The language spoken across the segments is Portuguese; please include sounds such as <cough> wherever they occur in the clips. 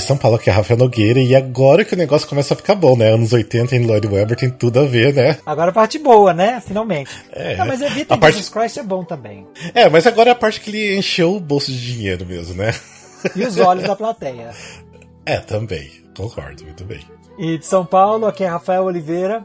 de São Paulo, que é Rafael Nogueira, e agora que o negócio começa a ficar bom, né? Anos 80 em Lloyd Webber tem tudo a ver, né? Agora a parte boa, né? Finalmente. É. Não, mas Evita A parte- Jesus Christ é bom também. É, mas agora é a parte que ele encheu o bolso de dinheiro mesmo, né? E os olhos da plateia. <laughs> É, também. Concordo, muito bem. E de São Paulo, aqui é Rafael Oliveira.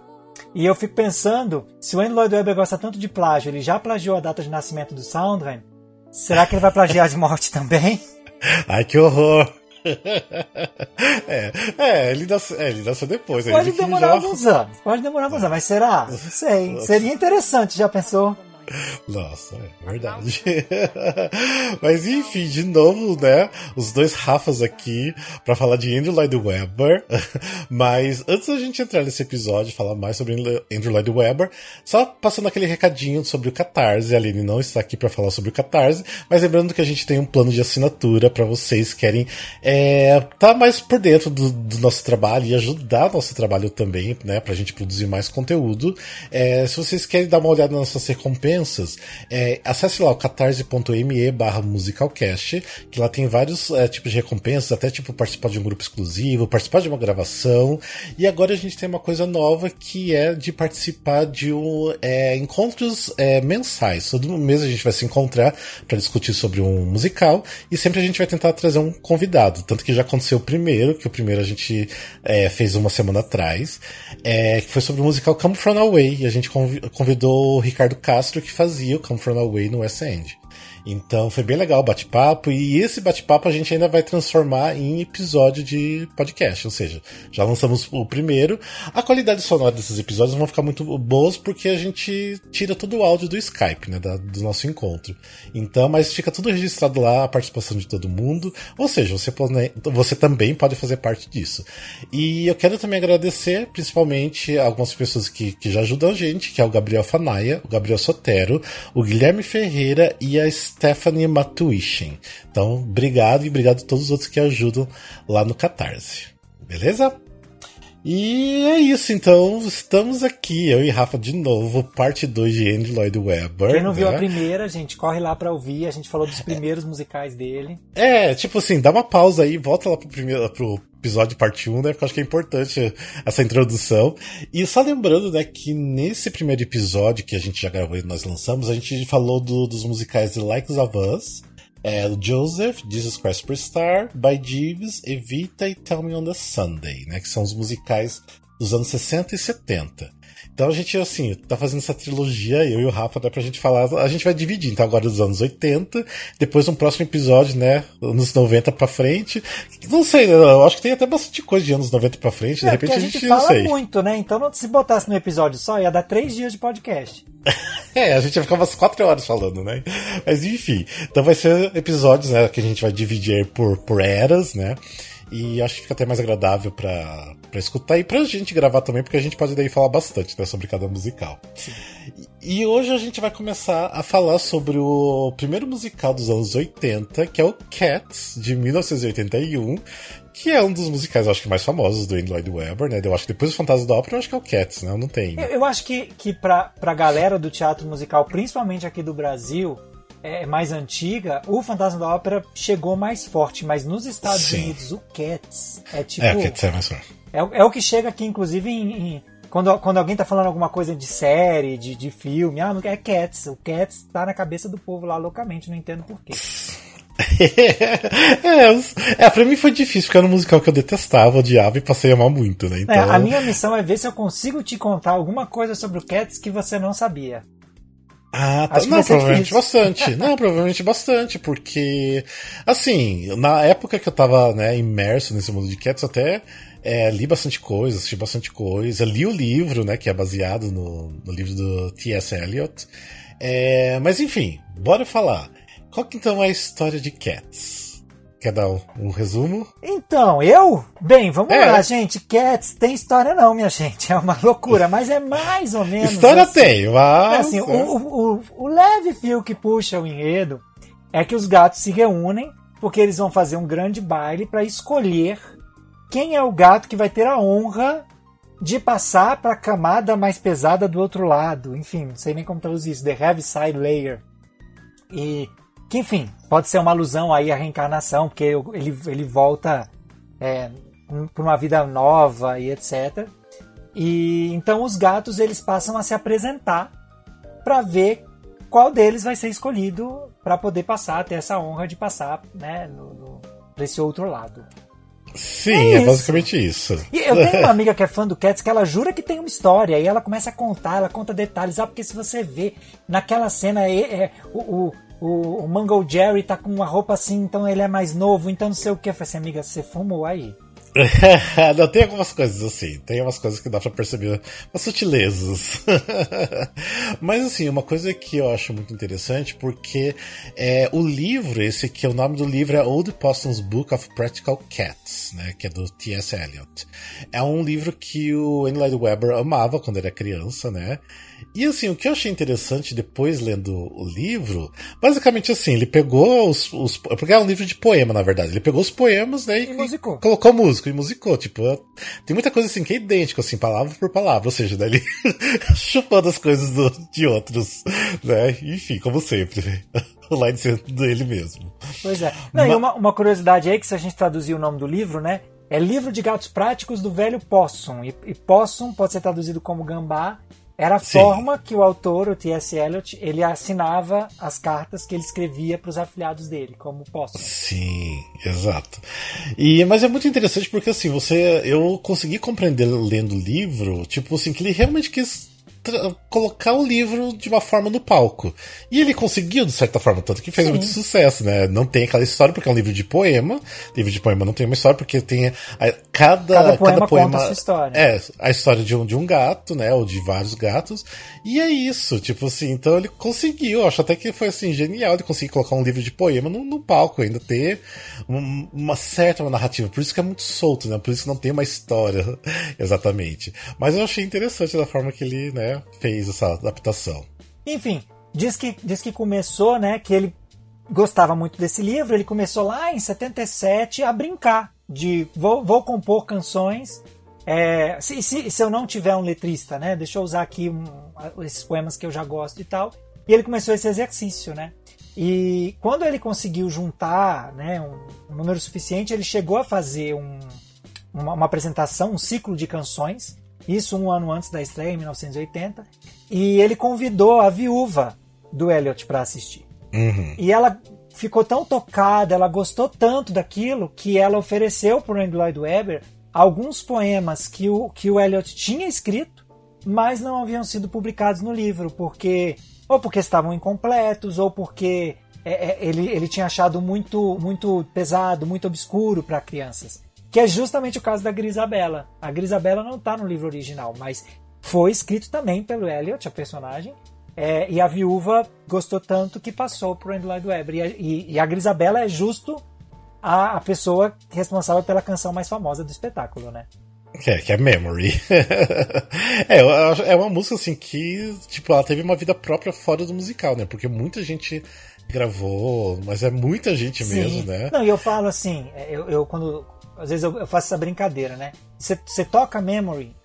E eu fico pensando, se o Andrew Lloyd Webber gosta tanto de plágio, ele já plagiou a data de nascimento do Sondheim, será que ele vai plagiar de morte também? <laughs> Ai, que horror! <laughs> é, é, ele nasceu, é, ele nasceu depois. aí Pode ele demorar já- alguns anos, pode demorar alguns anos, mas será? Não sei. Seria interessante, já pensou? Nossa, é verdade. <laughs> Mas enfim, de novo, né? Os dois Rafas aqui pra falar de Andrew Lloyd Webber. <laughs> Mas antes da gente entrar nesse episódio e falar mais sobre Andrew Lloyd Webber, só passando aquele recadinho sobre o Catarse. A Aline não está aqui pra falar sobre o Catarse, mas lembrando que a gente tem um plano de assinatura pra vocês que querem é, tá mais por dentro do, do nosso trabalho e ajudar nosso trabalho também, né? Pra gente produzir mais conteúdo. É, se vocês querem dar uma olhada nas nossas recompensas, é, acesse lá o catarse.me barra musicalcast, que lá tem vários é, tipos de recompensas, até tipo participar de um grupo exclusivo, participar de uma gravação. E agora a gente tem uma coisa nova que é de participar de um, é, encontros é, mensais. Todo mês a gente vai se encontrar para discutir sobre um musical e sempre a gente vai tentar trazer um convidado. Tanto que já aconteceu o primeiro, que o primeiro a gente é, fez uma semana atrás, é, que foi sobre o musical Come From Away. E a gente convi- convidou o Ricardo Castro, que fazia o Come From Away no West End. Então foi bem legal o bate-papo, e esse bate-papo a gente ainda vai transformar em episódio de podcast, ou seja, já lançamos o primeiro. A qualidade sonora desses episódios vão ficar muito boas porque a gente tira todo o áudio do Skype, né, da- do nosso encontro. Então, mas fica tudo registrado lá, a participação de todo mundo, ou seja, você, pode- você também pode fazer parte disso. E eu quero também agradecer, principalmente, algumas pessoas que, que já ajudam a gente, que é o Gabriel Fanaia, o Gabriel Sotero, o Guilherme Ferreira e a Stephanie Matuichen. Então, obrigado e obrigado a todos os outros que ajudam lá no Catarse. Beleza? E é isso, então estamos aqui, eu e Rafa de novo, parte 2 de Andy Lloyd Webber. Quem não viu né? a primeira, gente, corre lá pra ouvir. A gente falou dos primeiros musicais dele. É, tipo assim, dá uma pausa aí, volta lá pro primeiro pro episódio parte 1, né? Porque eu acho que é importante essa introdução. E só lembrando, né, que nesse primeiro episódio que a gente já gravou e nós lançamos, a gente falou do- dos musicais The Likes of Us, é, Joseph, Jesus Christ Superstar, By Jeeves, Evita e Tell Me on the Sunday, né? Que são os musicais dos anos 60 e 70. Então a gente, assim, tá fazendo essa trilogia, eu e o Rafa, né, pra gente falar. A gente vai dividir, então, agora dos anos 80, depois um próximo episódio, né, anos 90 pra frente. Não sei, eu acho que tem até bastante coisa de anos 90 pra frente, de É, repente a a gente, gente não fala sei. muito, né? Então se botasse no episódio só, ia dar três dias de podcast. <laughs> É, a gente vai ficar umas 4 horas falando, né? Mas enfim. Então vai ser episódios, né? Que a gente vai dividir por, por eras, né? E acho que fica até mais agradável pra, pra escutar e pra gente gravar também, porque a gente pode daí falar bastante, né? Sobre cada musical. E, hoje a gente vai começar a falar sobre o primeiro musical dos anos 80, que é o Cats, de 1981. Que é um dos musicais, eu acho que mais famosos do Andrew Lloyd Webber, né? Eu acho que depois do Fantasma da Ópera, eu acho que é o Cats, né? Eu não tenho. Eu, eu acho que, que pra, pra galera do teatro musical, principalmente aqui do Brasil, é, mais antiga, o Fantasma da Ópera chegou mais forte, mas nos Estados Sim. Unidos, o Cats é tipo. É, o Cats é mais forte. É, o- é o que chega aqui, inclusive, em, em- quando, quando alguém tá falando alguma coisa de série, de, de filme, ah, é Cats. O Cats tá na cabeça do povo lá loucamente, não entendo porquê. <laughs> é, é, pra mim foi difícil, porque era um musical que eu detestava, odiava e passei a amar muito, né? Então, É, a minha missão é ver se eu consigo te contar alguma coisa sobre o Cats que você não sabia. Ah, tá. Não, provavelmente bastante. <laughs> Não, provavelmente bastante, porque, assim, na época que eu tava, né, imerso nesse mundo de cats, até é, li bastante coisa, assisti bastante coisa, li o livro, né, que é baseado no, no livro do T.S. Eliot. É, mas enfim, bora falar. Qual que então é a história de Cats? Quer dar um, um resumo? Então, eu? Bem, vamos É. lá, gente. Cats tem história não, minha gente. <laughs> É uma loucura, mas é mais ou menos. História assim. tem, mas. É assim, o, o, o- o leve fio que puxa o enredo é que os gatos se reúnem porque eles vão fazer um grande baile para escolher quem é o gato que vai ter a honra de passar para a camada mais pesada do outro lado. Enfim, não sei nem como traduzir isso, The Heaviside Layer. E que, enfim, pode ser uma alusão aí à reencarnação, porque ele, ele volta é, para uma vida nova e etc. E então os gatos eles passam a se apresentar para ver qual deles vai ser escolhido para poder passar, ter essa honra de passar, né, no, no, pra esse outro lado. Sim, é, é basicamente isso. E eu tenho <laughs> uma amiga que é fã do Cats que ela jura que tem uma história e ela começa a contar, ela conta detalhes. Ah, porque se você vê naquela cena, é, é o, o, o Mango Jerry tá com uma roupa assim, então ele é mais novo, então não sei o que. Eu falei assim, amiga, você fumou aí. <laughs> não, tem algumas coisas assim, tem umas coisas que dá pra perceber, umas sutilezas. <laughs> Mas assim, uma coisa que eu acho muito interessante, porque é, o livro, esse aqui, o nome do livro é Old Possum's Book of Practical Cats, né, que é do T.S. Eliot. É um livro que o N. Lloyd Webber amava quando era criança, né, e assim, o que eu achei interessante depois lendo o livro, basicamente assim, ele pegou os. os porque é um livro de poema, na verdade. Ele pegou os poemas, né? E, e musicou. colocou música e musicou. Tipo, tem muita coisa assim que é idêntico, assim, palavra por palavra. Ou seja, daí ele <laughs> chupando as coisas do, de outros, né? Enfim, como sempre. <laughs> o line sendo dele mesmo. Pois é. Não, Mas... e uma, uma curiosidade aí, que se a gente traduzir o nome do livro, né? É Livro de Gatos Práticos do Velho Possum. E, e Possum pode ser traduzido como gambá era a Sim. forma que o autor, o T.S. Eliot, ele assinava as cartas que ele escrevia para os afiliados dele, como posso. Sim, exato. E mas é muito interessante porque assim, você eu consegui compreender lendo o livro, tipo assim, que ele realmente quis colocar o livro de uma forma no palco. E ele conseguiu, de certa forma, tanto que fez Sim. muito sucesso, né? Não tem aquela história porque é um livro de poema. Livro de poema não tem uma história porque tem a, cada, cada poema, cada poema conta a história. É, a história de um, de um gato, né? Ou de vários gatos. E é isso, tipo assim, então ele conseguiu. Acho até que foi assim, genial ele conseguir colocar um livro de poema no, no palco, ainda ter uma, uma certa narrativa. Por isso que é muito solto, né? Por isso que não tem uma história <laughs> exatamente. Mas eu achei interessante da forma que ele, né? Fez essa adaptação. Enfim, diz que, diz que começou, né, que ele gostava muito desse livro, ele começou lá em 77 a brincar de vou, vou compor canções é, se, se, se, eu não tiver um letrista, né? Deixa eu usar aqui um, esses poemas que eu já gosto e tal. E ele começou esse exercício, né? E quando ele conseguiu juntar né, um, um número suficiente, ele chegou a fazer um, uma, uma, apresentação, um ciclo de canções isso um ano antes da estreia, em 1980. E ele convidou a viúva do Elliot para assistir. Uhum. E ela ficou tão tocada, ela gostou tanto daquilo, que ela ofereceu para o Andrew Lloyd Webber alguns poemas que o, que o Elliot tinha escrito, mas não haviam sido publicados no livro, porque ou porque estavam incompletos, ou porque é, é, ele, ele tinha achado muito, muito pesado, muito obscuro para crianças. Que é justamente o caso da Grisabella. A Grisabella não está no livro original, mas foi escrito também pelo Elliot, a personagem. É, e a viúva gostou tanto que passou para o Andrew Lloyd Webber. E, e, e, a Grisabella é justo a, a pessoa responsável pela canção mais famosa do espetáculo, né? Que é, que é Memory. <laughs> é, é uma música assim que, tipo, ela teve uma vida própria fora do musical, né? Porque muita gente gravou, mas é muita gente Sim. mesmo, né? Não, e eu falo assim, é, eu, eu quando às vezes eu, eu faço essa brincadeira, né? Você toca Memory,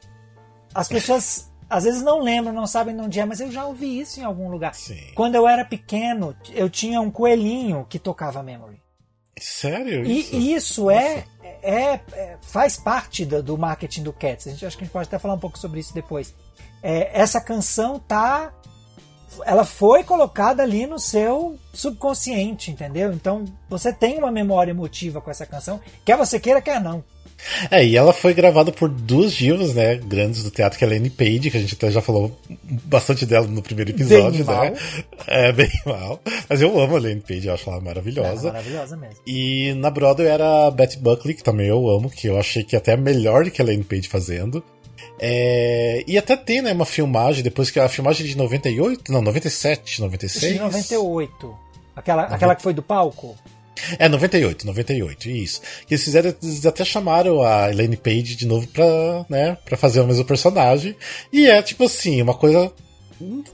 as pessoas às vezes não lembram, não sabem de onde é, mas eu já ouvi isso em algum lugar. Sim. Quando eu era pequeno, eu tinha um coelhinho que tocava Memory. Sério? Isso? E isso é, é, é, faz parte do, do, marketing do Cats. A gente acho que a gente pode até falar um pouco sobre isso depois. É, essa canção tá ela foi colocada ali no seu subconsciente, entendeu? Então você tem uma memória emotiva com essa canção, quer você queira, quer não. É, e ela foi gravada por duas divas, né, grandes do teatro, que é a Lane Page, que a gente até já falou bastante dela no primeiro episódio, bem né? Mal. É, bem mal. Mas eu amo a Lane Page, eu acho ela maravilhosa. É, maravilhosa mesmo. E na Broadway era a Betty Buckley, que também eu amo, que eu achei que até é melhor do que a Lane Page fazendo. É, e até tem, né, uma filmagem, depois que a filmagem de 98, não, 97, 96. De 98. Aquela, aquela que foi do palco? É, 98, 98, isso. Que eles fizeram, eles até chamaram a Elaine Page de novo pra, né, pra fazer o mesmo personagem. E é, tipo assim, uma coisa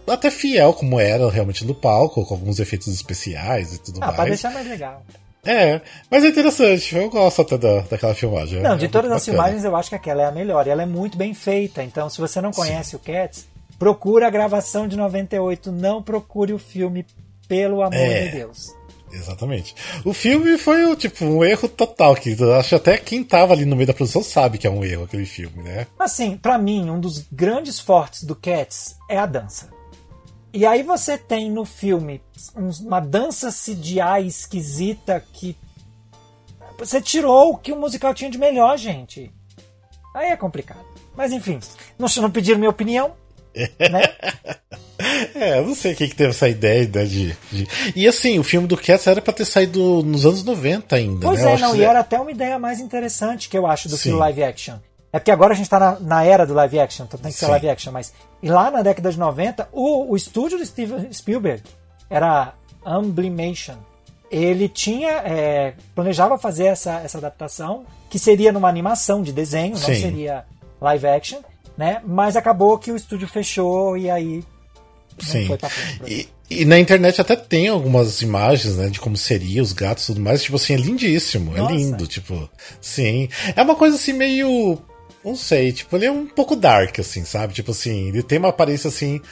até fiel como era realmente no palco, com alguns efeitos especiais e tudo ah, mais. Ah, pra deixar mais legal. É, mas é interessante, eu gosto até da, daquela filmagem. Não, é, de todas as filmagens eu acho que aquela é a melhor, e ela é muito bem feita, então se você não conhece Sim. o Cats, procura a gravação de 98, não procure o filme, pelo amor é. de Deus. Exatamente. O filme foi tipo um erro total, que acho até quem tava ali no meio da produção sabe que é um erro aquele filme, né? Assim, para mim, um dos grandes fortes do Cats é a dança. E aí você tem no filme uma dança CGI esquisita que você tirou o que o musical tinha de melhor, gente. Aí é complicado. Mas enfim, não, não pediram minha opinião, <laughs> né? É, eu não sei quem que teve essa ideia né, de, de, E assim, o filme do Cats era pra ter saído nos anos 90 ainda, pois né? é, não, e era até uma ideia mais interessante que eu acho do Sim. filme live action. É porque agora a gente tá na, na era do live action, então tem que ser Sim. live action, mas. E lá na década de 90, o, o estúdio do Steven Spielberg era Amblimation. Ele tinha. É, planejava fazer essa, essa adaptação, que seria numa animação de desenho, não Sim. seria live action, né? Mas acabou que o estúdio fechou e aí Sim. E, e, na internet até tem algumas imagens, né, de como seria os gatos e tudo mais. Tipo assim, é lindíssimo. É Nossa. É lindo, tipo. Sim. É uma coisa assim meio. Não sei, tipo, ele é um pouco dark, assim, sabe? Tipo assim, ele tem uma aparência assim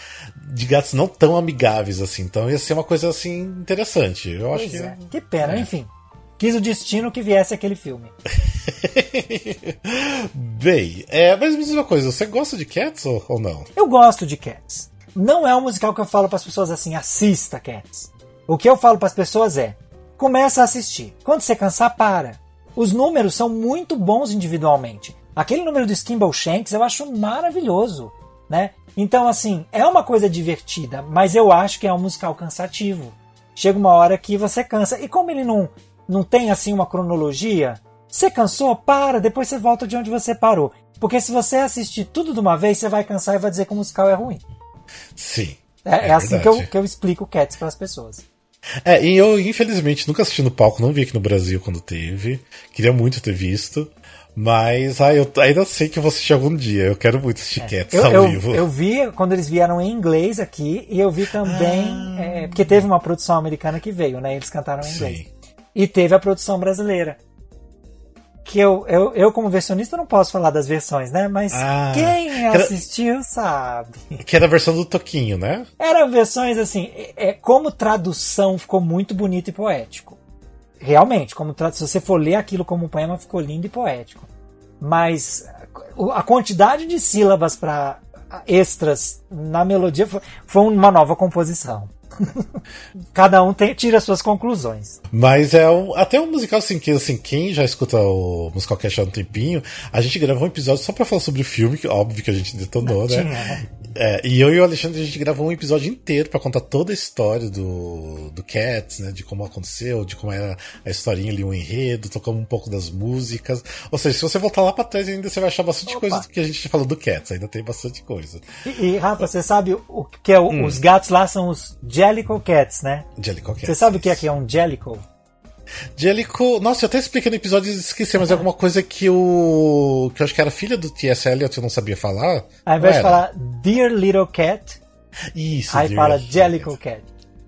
de gatos não tão amigáveis, assim. Então ia ser uma coisa assim interessante. Eu pois acho que. É. Que pena, é. enfim. Quis o destino que viesse aquele filme. <laughs> Bem, é, mas me diz uma coisa, você gosta de Cats ou, ou não? Eu gosto de Cats. Não é um musical que eu falo para as pessoas assim, assista Cats. O que eu falo para as pessoas é, começa a assistir. Quando você cansar, para. Os números são muito bons individualmente. Aquele número do Skimble Shanks eu acho maravilhoso, né? Então, assim, é uma coisa divertida, mas eu acho que é um musical cansativo. Chega uma hora que você cansa. E como ele não, não tem, assim, uma cronologia, você cansou? Para, depois você volta de onde você parou. Porque se você assistir tudo de uma vez, você vai cansar e vai dizer que o musical é ruim. Sim. É, é, é assim que eu, que eu explico Cats para as pessoas. É, e eu, infelizmente, nunca assisti no palco, não vi aqui no Brasil quando teve. Queria muito ter visto. Mas ah, eu ainda sei que eu vou assistir algum dia. Eu quero muito assistir é. Cats eu, ao eu, vivo. Eu vi quando eles vieram em inglês aqui, e eu vi também. Ah. É, porque teve uma produção americana que veio, né? Eles cantaram em inglês. Sim. E teve a produção brasileira que eu, eu, eu, como versionista, não posso falar das versões, né? Mas ah, quem assistiu era, sabe. Que era a versão do Toquinho, né? Eram versões assim, é, como tradução ficou muito bonito e poético. Realmente, como se você for ler aquilo como um poema, ficou lindo e poético. Mas a quantidade de sílabas para extras na melodia foi, uma nova composição. <laughs> Cada um tem, tira suas conclusões. Mas é um, até um musical assim, que assim, quem já escuta o Musical Cast há um tempinho, a gente gravou um episódio só pra falar sobre o filme, que óbvio que a gente detonou, né? né? É, e eu e o Alexandre a gente gravou um episódio inteiro para contar toda a história do, do Cats, né? De como aconteceu, de como era a historinha ali, o enredo, tocamos um pouco das músicas. Ou seja, se você voltar lá pra trás ainda você vai achar bastante Opa. coisa do que a gente falou do Cats, ainda tem bastante coisa. E, e Rafa, você sabe o que é o, hum. os gatos lá são os Jellicle Cats, né? Jellicle Cats. Você sabe o que é que é um Jellicle? Jellicle. Nossa, eu até expliquei no episódio e esqueci, mas é alguma coisa que o. que eu acho que era filha do T.S. Eliot, eu não sabia falar. Ao invés de falar Dear Little Cat, isso, aí fala Jellicle Cat.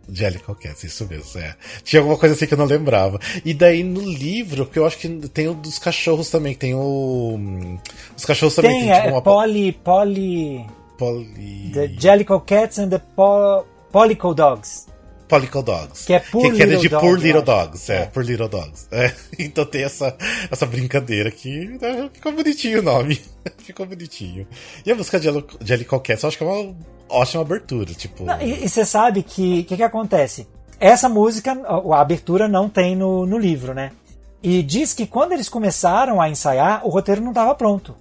Jellicle Cat, isso mesmo, é. Tinha alguma coisa assim que eu não lembrava. E daí no livro, porque eu acho que tem o dos cachorros também, tem o. Os cachorros também tem. tem tipo, é, uma... Polly. Polly. Polly. The Jellicle Cats and the po... Polyco Dogs. Polyco Dogs. Que é Poor que, que era de dog, Poor Little Dogs. É, é, Poor Little Dogs. <laughs> É, então tem essa, essa brincadeira que né, ficou bonitinho o nome. <laughs> ficou bonitinho. E a música de Jellicle Cats eu acho que é uma ótima abertura. Tipo... Não, e você sabe que o que, que acontece? Essa música, a abertura não tem no, no livro, né? E diz que quando eles começaram a ensaiar, o roteiro não estava pronto.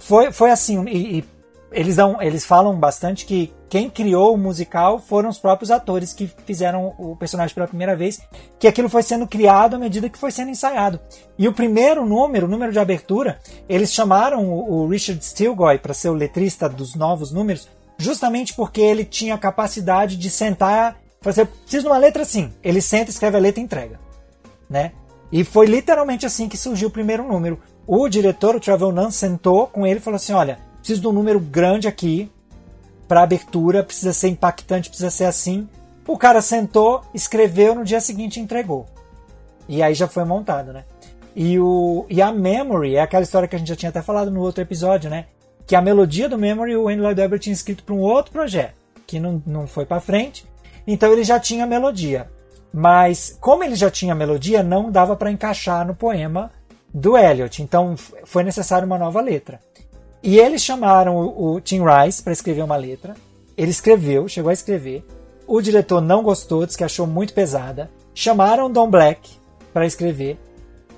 Foi, foi assim, e, e eles, dão, eles falam bastante que quem criou o musical foram os próprios atores que fizeram o personagem pela primeira vez, que aquilo foi sendo criado à medida que foi sendo ensaiado. E o primeiro número, o número de abertura, eles chamaram o, Richard Stilgoy para ser o letrista dos novos números, justamente porque ele tinha a capacidade de sentar, fazer, preciso de uma letra assim. Ele senta, escreve a letra e entrega, né? E foi literalmente assim que surgiu o primeiro número. O diretor, o Travel Nunn, sentou com ele e falou assim: olha, preciso de um número grande aqui, para abertura, precisa ser impactante, precisa ser assim. O cara sentou, escreveu, no dia seguinte entregou. E aí já foi montado, né? E, o, e a Memory é aquela história que a gente já tinha até falado no outro episódio, né? Que a melodia do Memory o Andy Lloyd Webber tinha escrito para um outro projeto, que não, não foi para frente. Então ele já tinha a melodia. mas como ele já tinha melodia, não dava para encaixar no poema do Eliot, então foi necessário uma nova letra. E eles chamaram o, o Tim Rice para escrever uma letra. Ele escreveu, chegou a escrever. O diretor não gostou, disse que achou muito pesada. Chamaram Don Black para escrever.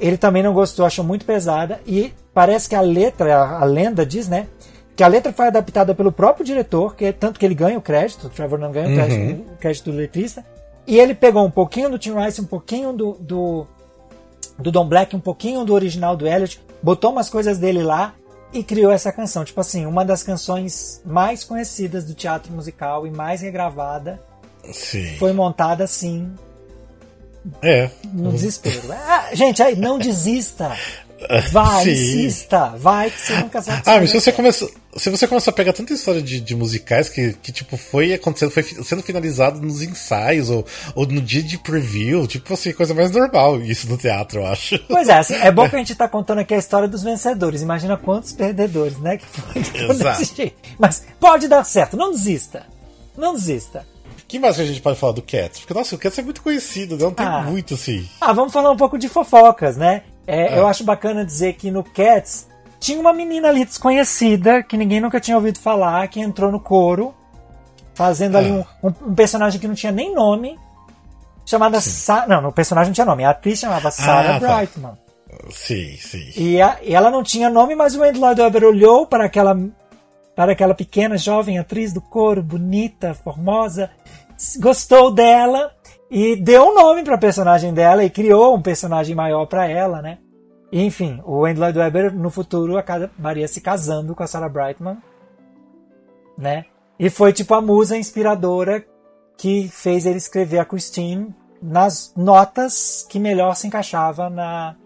Ele também não gostou, achou muito pesada. E parece que a letra, a, a lenda diz, né? Que a letra foi adaptada pelo próprio diretor, que é tanto que ele ganha o crédito, o Trevor não ganha o crédito, uhum. o crédito do letrista. E ele pegou um pouquinho do Tim Rice, um pouquinho do, do, do Don Black, um pouquinho do original do Elliot, botou umas coisas dele lá e criou essa canção. Tipo assim, uma das canções mais conhecidas do teatro musical e mais regravada. Sim. Foi montada assim. É. No desespero. Ah, gente, aí, não desista. <laughs> <laughs> Vai, Sim. insista, vai que você nunca sabe. Ah, mas se você começa, se você começar a pegar tanta história de, de musicais que, que tipo foi acontecendo, foi sendo finalizado nos ensaios ou, ou no dia de preview, tipo assim, coisa mais normal isso no teatro, eu acho. Pois é, assim, é bom que a <laughs> gente tá contando aqui a história dos vencedores. Imagina quantos perdedores, né, que foi <laughs> Exato. Mas pode dar certo, não desista. Não desista. que mais que a gente pode falar do Cats? Porque, nossa, o Cats é muito conhecido, não tem ah. muito assim. Ah, vamos falar um pouco de fofocas, né? É, é. Eu acho bacana dizer que no Cats tinha uma menina ali desconhecida, que ninguém nunca tinha ouvido falar, que entrou no coro, fazendo ali é. um, um, um personagem que não tinha nem nome, chamada Sa Não, o personagem não tinha nome, a atriz chamava Sarah ah, tá. Brightman. Sim, sim. E, a, e, ela não tinha nome, mas o Andrew Lloyd Webber olhou para aquela, para aquela pequena jovem atriz do coro, bonita, formosa, gostou dela e deu um nome para personagem dela e criou um personagem maior para ela, né? Enfim, o Andrew Lloyd Webber no futuro acabaria se casando com a Sarah Brightman, né? E foi tipo a musa inspiradora que fez ele escrever a Christine nas notas que melhor se encaixava na,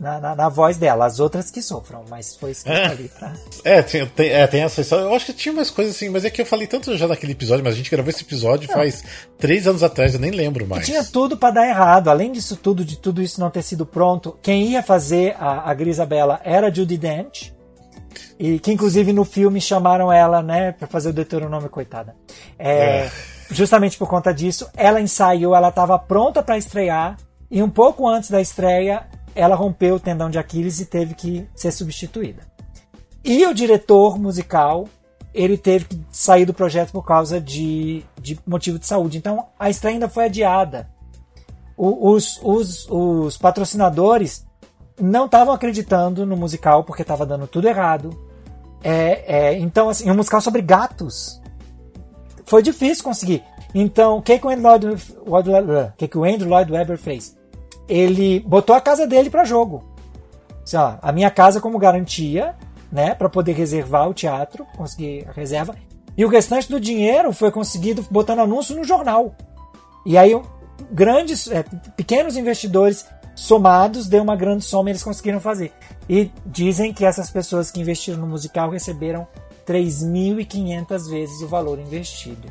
na, na, na, voz dela, as outras que sofram, mas foi escrito é. ali pra... É, tem, tem, é, tem essa história. Eu acho que tinha umas coisas assim, mas é que eu falei tanto já naquele episódio, mas a gente gravou esse episódio não. faz três anos atrás, eu nem lembro mais. E tinha tudo para dar errado. Além disso tudo, de tudo isso não ter sido pronto, quem ia fazer a, a Grisabella era a Judy Dent. E que inclusive no filme chamaram ela, né, para fazer o Deuteronômio, coitada. É, é. Justamente por conta disso, ela ensaiou, ela estava pronta para estrear. E um pouco antes da estreia, ela rompeu o tendão de Aquiles e teve que ser substituída. E o diretor musical, ele teve que sair do projeto por causa de, de motivo de saúde. Então a estreia ainda foi adiada. O, os, os, os patrocinadores não estavam acreditando no musical porque estava dando tudo errado. É, é, então, assim, um musical sobre gatos. Foi difícil conseguir. Então, o que, que, o Andrew Lloyd, Webber fez? Ele botou a casa dele para jogo. Assim, ó, a minha casa como garantia, né, para poder reservar o teatro, conseguir a reserva. E o restante do dinheiro foi conseguido botando anúncio no jornal. E aí grandes, é, pequenos investidores somados deu uma grande soma e eles conseguiram fazer. E dizem que essas pessoas que investiram no musical receberam 3.500 vezes o valor investido.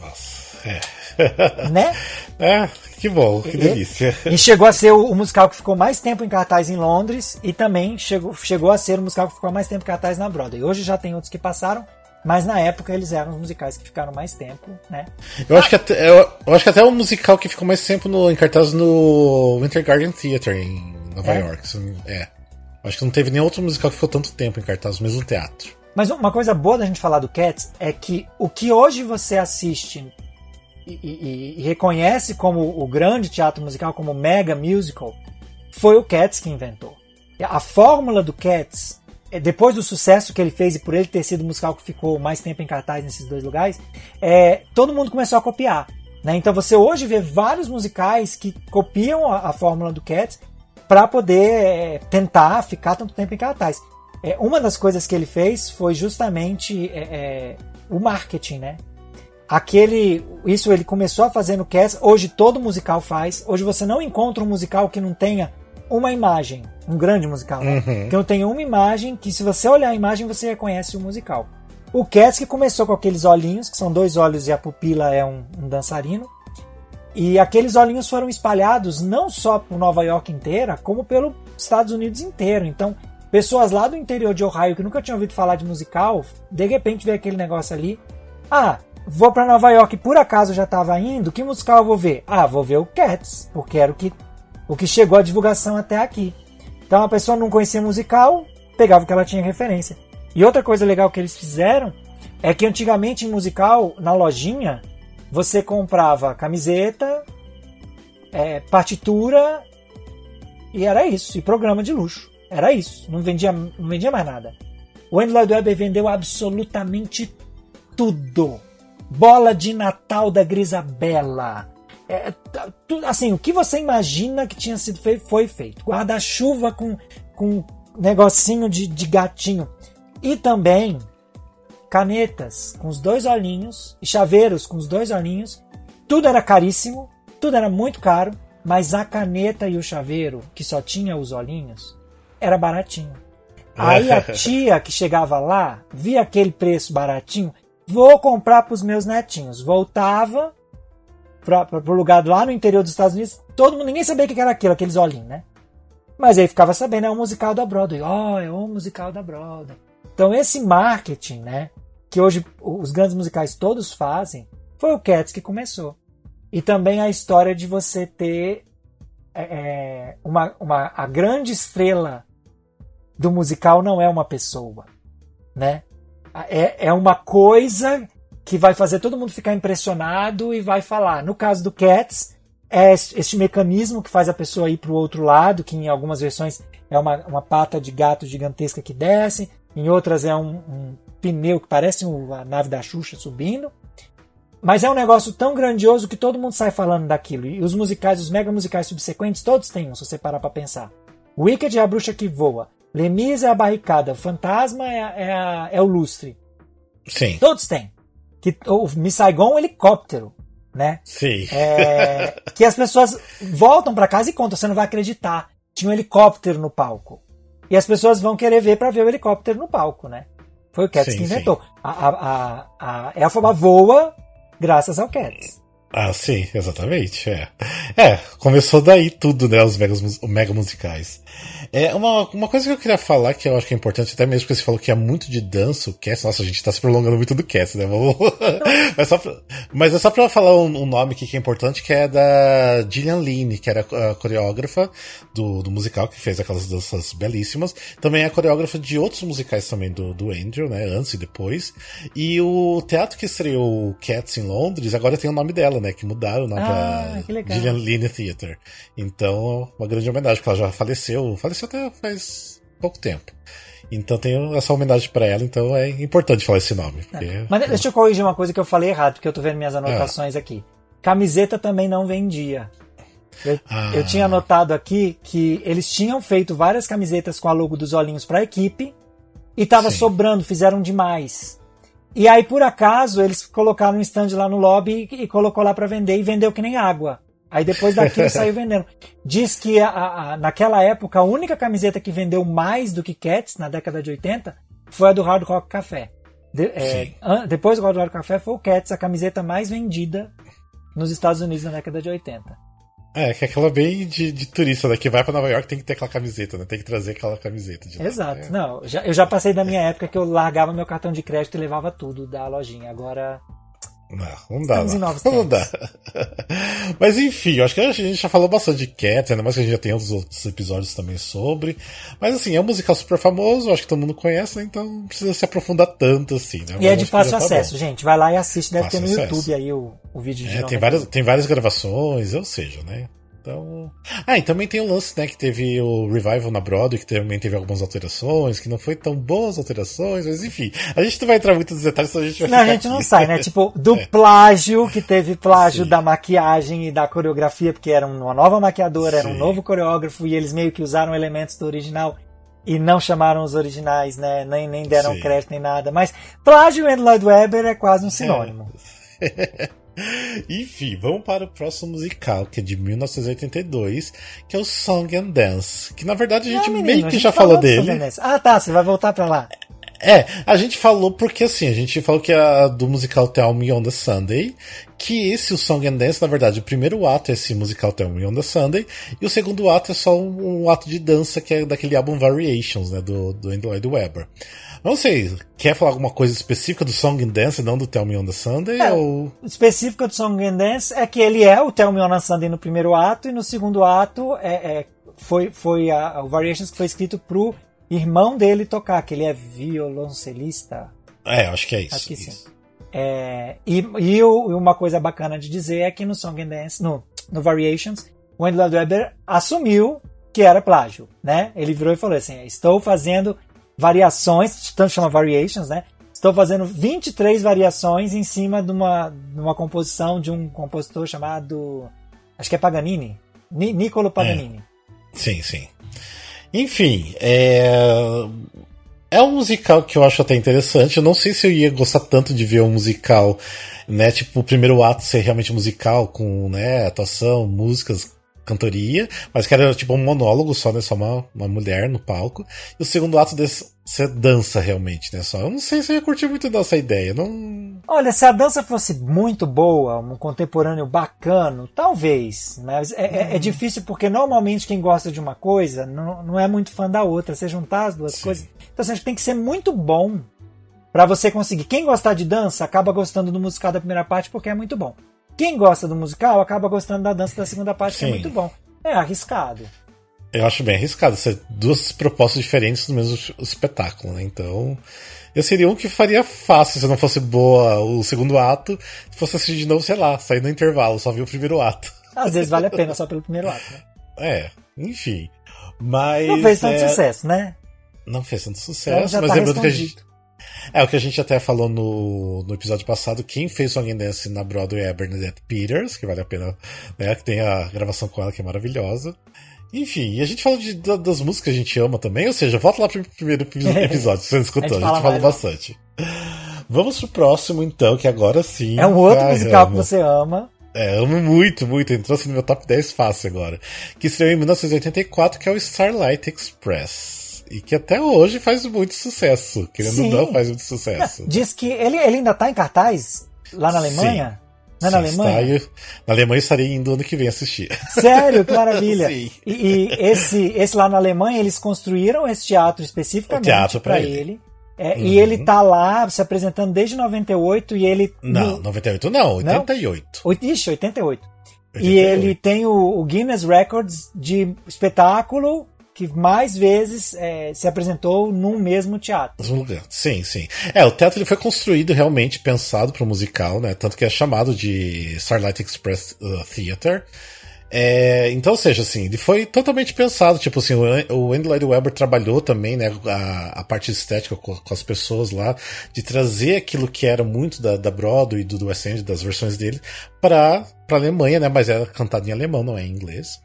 Nossa, é. Né? <laughs> É, que bom, que delícia. E, e chegou a ser o, o, musical que ficou mais tempo em cartaz em Londres e também chegou, chegou a ser o musical que ficou mais tempo em cartaz na Broadway. Hoje já tem outros que passaram, mas na época eles eram os musicais que ficaram mais tempo, né? Eu acho que até, eu, eu acho que até o musical que ficou mais tempo no, em cartaz no Winter Garden Theatre em Nova é? York. É. Acho que não teve nem outro musical que ficou tanto tempo em cartaz no mesmo teatro. Mas uma coisa boa da gente falar do Cats é que o que hoje você assiste e, e, e, reconhece como o grande teatro musical, como mega musical, foi o Cats que inventou. A fórmula do Cats, é, depois do sucesso que ele fez e por ele ter sido o musical que ficou mais tempo em cartaz nesses dois lugares, é, todo mundo começou a copiar. Né? Então você hoje vê vários musicais que copiam a, a fórmula do Cats para poder é, tentar ficar tanto tempo em cartaz. É, uma das coisas que ele fez foi justamente é, é o marketing, né? Aquele isso ele começou a fazer no Cats, hoje todo musical faz. Hoje você não encontra um musical que não tenha uma imagem, um grande musical, né? Uhum. que não tenha uma imagem que se você olhar a imagem você reconhece o musical. O Cats que começou com aqueles olhinhos, que são dois olhos e a pupila é um, um dançarino. E aqueles olhinhos foram espalhados não só por Nova York inteira, como pelos Estados Unidos inteiro. Então, pessoas lá do interior de Ohio que nunca tinham ouvido falar de musical, de repente vê aquele negócio ali. Ah, vou para Nova York, por acaso já estava indo, que musical eu vou ver? Ah, vou ver o Cats, porque era o que, o que chegou a divulgação até aqui. Então a pessoa não conhecia musical, pegava o que ela tinha referência. E outra coisa legal que eles fizeram é que antigamente em musical, na lojinha, você comprava camiseta, é, partitura e era isso, e programa de luxo. Era isso, não vendia, não vendia mais nada. O Andrew Lloyd Webber vendeu absolutamente tudo. Bola de Natal da Grisabella. É, tudo, assim, o que você imagina que tinha sido feito foi feito. Guarda-chuva com, com negocinho de, de gatinho. E também canetas com os dois olhinhos e chaveiros com os dois olhinhos. Tudo era caríssimo, tudo era muito caro, mas a caneta e o chaveiro, que só tinha os olhinhos, era baratinho. <laughs> Aí a tia que chegava lá, via aquele preço baratinho, vou comprar para os meus netinhos. Voltava para o lugar lá no interior dos Estados Unidos, todo mundo, ninguém sabia o que era aquilo, aqueles olhinhos, né? Mas aí ficava sabendo, é um musical da Broadway. Oh, é um musical da Broadway. Então esse marketing, né, que hoje os grandes musicais todos fazem, foi o Cats que começou. E também a história de você ter é, é, uma, uma, a grande estrela do musical não é uma pessoa, né? É, é uma coisa que vai fazer todo mundo ficar impressionado e vai falar. No caso do Cats, é este mecanismo que faz a pessoa ir para o outro lado, que em algumas versões é uma, uma pata de gato gigantesca que desce, em outras é um, um pneu que parece a nave da Xuxa subindo. Mas é um negócio tão grandioso que todo mundo sai falando daquilo. E os musicais, os mega musicais subsequentes, todos têm um, se você parar pra pensar. Wicked é a bruxa que voa. Lemis é a barricada. O fantasma é, é, a, é o lustre. Sim. Todos têm. Que, o Miss Saigon é um helicóptero. Né? Sim. É, que as pessoas voltam para casa e contam, você não vai acreditar. Tinha um helicóptero no palco. E as pessoas vão querer ver para ver o helicóptero no palco, né? Foi o Cats sim, que inventou. A, a, a, a Elfaba voa graças ao Cats. Ah, sim, exatamente. É, é começou daí tudo, né? Os mega, mega musicais. É uma, uma coisa que eu queria falar que eu acho que é importante, até mesmo porque você falou que é muito de dança o Cats. Nossa, a gente tá se prolongando muito do Cats, né? Vamos... <laughs> mas, só pra, mas é só pra falar um, um, nome aqui que é importante, que é da Gillian Lee, que era a coreógrafa do, do musical, que fez aquelas danças belíssimas. Também é a coreógrafa de outros musicais também do, do Andrew, né? Antes e depois. E o teatro que estreou Cats em Londres, agora tem o nome dela, né? Que mudaram o nome ah, pra Gillian Lee Theatre. Então, uma grande homenagem, porque ela já faleceu, faleceu até faz pouco tempo. Então tenho essa homenagem para ela, então é importante falar esse nome. Porque... É. Mas deixa eu corrigir uma coisa que eu falei errado, porque eu tô vendo minhas anotações é. aqui. Camiseta também não vendia. Eu, ah. eu, tinha anotado aqui que eles tinham feito várias camisetas com a logo dos olhinhos para a equipe e tava Sim. sobrando, fizeram demais. E aí, por acaso, eles colocaram um stand lá no lobby e, e colocou lá para vender e vendeu que nem água. Aí depois daquilo saiu vendendo. <laughs> Diz que a, a, naquela época a única camiseta que vendeu mais do que Cats na década de 80 foi a do Hard Rock Café. De, é, depois do Hard Rock Café foi o Cats, a camiseta mais vendida nos Estados Unidos na década de 80. É, que é aquela bem de, de turista, né? Que vai pra Nova York tem que ter aquela camiseta, né? Tem que trazer aquela camiseta de lá. Exato. É. Não, já, eu já passei da minha época que eu largava meu cartão de crédito e levava tudo da lojinha. Agora não, não dá. Não, <laughs> não dá. <laughs> Mas enfim, eu acho que a gente já falou bastante de Cats, ainda mais que a gente já tem outros, outros episódios também sobre. Mas assim, é um musical super famoso, acho que todo mundo conhece, né? Então não precisa se aprofundar tanto assim, né? E é de fácil tá acesso, tá gente. Vai lá e assiste, deve fácil ter no acesso. YouTube aí o, o vídeo de é, tem várias, tem várias gravações, ou seja, né? Então. Ah, e também tem o lance, né, que teve o Revival na Broadway, que também teve algumas alterações, que não foi tão boas alterações, mas enfim. A gente não vai entrar muito nos detalhes, senão a gente vai Não, a gente aqui. não sai, né? Tipo, <laughs> do é. plágio, que teve plágio Sim. da maquiagem e da coreografia, porque era uma nova maquiadora, Sim. era um novo coreógrafo, e eles meio que usaram elementos do original e não chamaram os originais, né? Nem, nem deram Sim. crédito nem nada. Mas plágio e Lloyd Webber é quase um sinônimo. É. <laughs> Enfim, vamos para o próximo musical, que é de 1982, que é o Song and Dance. Que na verdade a gente Não, menino, meio que já falou, falou dele. Ah, tá, você vai voltar pra lá. É, a gente falou porque assim, a gente falou que é do musical Tell Me on the Sunday, que esse, o Song and Dance, na verdade, o primeiro ato é esse musical Tell Me on the Sunday, e o segundo ato é só um, um ato de dança que é daquele álbum Variations, né, do, do Andrew Lloyd Webber. Não sei, quer falar alguma coisa específica do Song and Dance, não do Tell Me on the Sunday? É, ou... Específica do Song and Dance é que ele é o Tell Me on the Sunday no primeiro ato, e no segundo ato é, é foi, foi a, o Variations que foi escrito pro irmão dele tocar, que ele é violoncelista. É, acho que é isso. Acho que isso. sim. É, e, e uma coisa bacana de dizer é que no Song and Dance, no, no Variations, o Andrew Lloyd Webber assumiu que era plágio, né? Ele virou e falou assim: estou fazendo variações, tanto chama variations, né? Estou fazendo 23 variações em cima de uma, de uma composição de um compositor chamado. Acho que é Paganini. Ni, Niccolo Paganini. É. Sim, sim. Enfim, é. É um musical que eu acho até interessante. Eu não sei se eu ia gostar tanto de ver um musical, né? Tipo, o primeiro ato ser realmente musical, com né, atuação, músicas, cantoria, mas que era tipo um monólogo só, né? Só uma, uma mulher no palco. E o segundo ato desse, ser dança realmente, né? Só. Eu não sei se eu ia curtir muito dessa ideia. Não... Olha, se a dança fosse muito boa, um contemporâneo bacano, talvez. Mas é, é, é, difícil porque normalmente quem gosta de uma coisa não, não é muito fã da outra. Você juntar as duas Sim. coisas. Então assim, tem que ser muito bom para você conseguir. Quem gostar de dança acaba gostando do musical da primeira parte porque é muito bom. Quem gosta do musical acaba gostando da dança da segunda parte, Sim. que é muito bom. É arriscado. Eu acho bem arriscado ser duas propostas diferentes no mesmo espetáculo, né? Então, eu seria um que faria fácil se não fosse boa o segundo ato, se fosse assistir de novo, sei lá, sair no intervalo, só ver o primeiro ato. Às vezes vale a pena <laughs> só pelo primeiro ato, né? É, enfim. Mas. Não fez tanto é... sucesso, né? Não fez tanto sucesso, mas tá lembrando que a gente. É, o que a gente até falou no, no episódio passado, quem fez Song and Dance na Broadway é a Bernadette Peters, que vale a pena, né, que tem a gravação com ela que é maravilhosa. Enfim, e a gente falou de, das músicas que a gente ama também, ou seja, volta lá pro primeiro <laughs> episódio, se você não escutou, a gente, a gente fala bastante. Vamos pro próximo, então, que agora sim. É um outro musical que você ama. É, amo muito, muito. Entrou assim no meu top 10 fácil agora. Que estreou em 1984, que é o Starlight Express. E que até hoje faz muito sucesso. Querendo ou não, faz muito sucesso. Diz que ele, ele ainda tá em cartaz lá na Alemanha? Sim. Não é na Alemanha? Está, na Alemanha estarei indo ano que vem assistir. Sério? Que maravilha. <laughs> Sim. E, e, esse, esse lá na Alemanha, eles construíram esse teatro especificamente para ele. ele. É, uhum. E ele tá lá se apresentando desde 98 e ele. Não, no... 98 não, 88. Não? Ixi, 88. 88. E ele tem o, o Guinness Records de espetáculo que mais vezes é, se apresentou num mesmo teatro. Sim, sim. É, o teatro ele foi construído realmente pensado para o musical, né? Tanto que é chamado de Starlight Express uh, Theater. É, então, ou seja, assim, ele foi totalmente pensado. Tipo assim, o Andy Lloyd Webber trabalhou também, né, a, a parte estética com, com, as pessoas lá, de trazer aquilo que era muito da, da Broadway e do, do West End, das versões dele, para a Alemanha, né, mas era cantado em alemão, não é em inglês.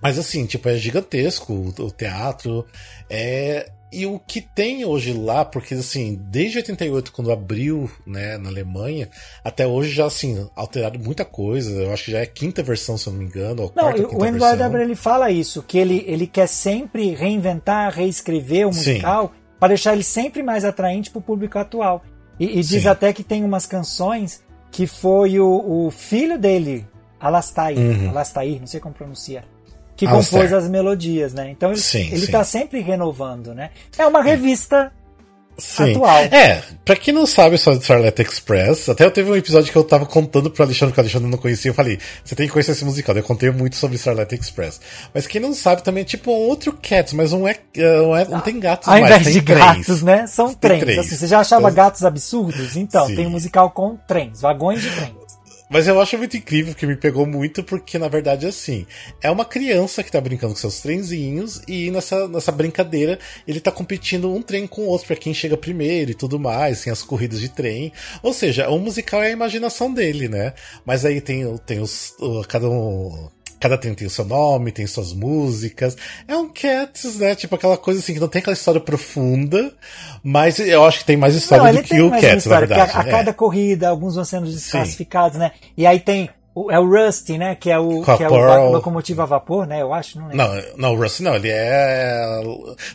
Mas assim, tipo, é gigantesco o, teatro. É, e o que tem hoje lá, porque assim, desde 88, quando abriu né, na Alemanha, até hoje já assim, alteraram muita coisa. Eu acho que já é a quinta versão, se eu não me engano. Ou não, quarta, o Andy Lloyd ele fala isso, que ele, ele quer sempre reinventar, reescrever o musical para deixar ele sempre mais atraente para o público atual. E, e diz Sim. até que tem umas canções que foi o, o filho dele, Alastair, uhum. Alastair, não sei como pronuncia que compôs as melodias, né? Então ele, sim, ele sim. tá sempre renovando, né? É uma revista Sim. atual. É, pra quem não sabe só de Starlight Express, até eu teve um episódio que eu tava contando pro Alexandre, que o Alexandre não conhecia, eu falei, você tem que conhecer esse musical, eu contei muito sobre Starlight Express. Mas quem não sabe também é tipo um outro Cats, mas um é, não, é, não tem gatos Ao mais, invés de trens. gatos, né? São trens. trens. Assim, você já achava então, gatos absurdos? Então, tem um musical com trens, vagões de trens. Mas eu acho muito incrível que me pegou muito, porque na verdade é assim: é uma criança que tá brincando com seus trenzinhos, e nessa, nessa brincadeira ele tá competindo um trem com o outro para quem chega primeiro e tudo mais, tem as corridas de trem. Ou seja, o musical é a imaginação dele, né? Mas aí tem, tem os. Cada um Cada trem tem o seu nome, tem suas músicas. É um Cats, né? Tipo aquela coisa assim que não tem aquela história profunda, mas eu acho que tem mais história não, do que o Cats, na verdade. A, a, cada é. corrida, alguns vão sendo desclassificados, Sim. né? E aí tem o, é o Rusty, né? Que é o, que é o locomotiva a vapor, né? Eu acho, não Não, não, o Rusty não, ele é.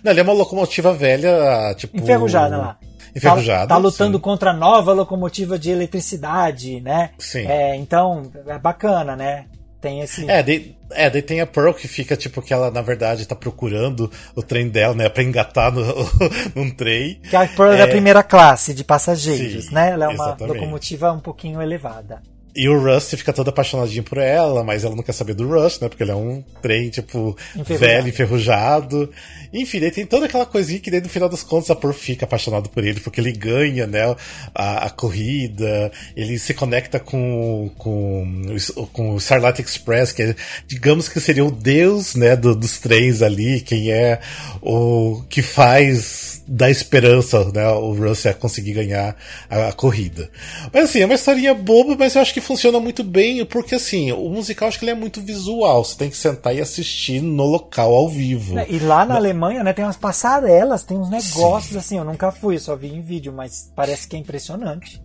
Não, ele é uma locomotiva velha, tipo. Enferrujada lá. Enferrujada. Tá, tá lutando sim. contra a nova locomotiva de eletricidade, né? Sim. É, então, é bacana, né? Tem esse. É, daí, é, daí tem a Pearl que fica tipo que ela, na verdade, tá procurando o trem dela, né? Pra engatar no, <laughs> num trem. Que a Pearl é da primeira classe de passageiros, Sim, né? Ela é uma exatamente. locomotiva um pouquinho elevada. E o Rust fica todo apaixonadinho por ela, mas ela não quer saber do Rust, né? Porque ele é um trem, tipo, Enferrujado. velho, enferrujado. Enfim, daí tem toda aquela coisinha que daí no final das contas a Pearl fica apaixonado por ele, porque ele ganha, né? A, a corrida, ele se conecta com, com, o- com o Starlight Express, que é, digamos que seria o deus, né? do- dos trens ali, quem é o que faz da esperança, né? O Russell a conseguir ganhar a, a corrida. Mas assim, é uma historinha boba, mas eu acho que funciona muito bem, porque assim, o musical acho que ele é muito visual. Você tem que sentar e assistir no local ao vivo. E lá na Alemanha, né, tem umas passarelas, tem uns negócios assim, eu nunca fui, eu só vi em vídeo, mas parece que é impressionante.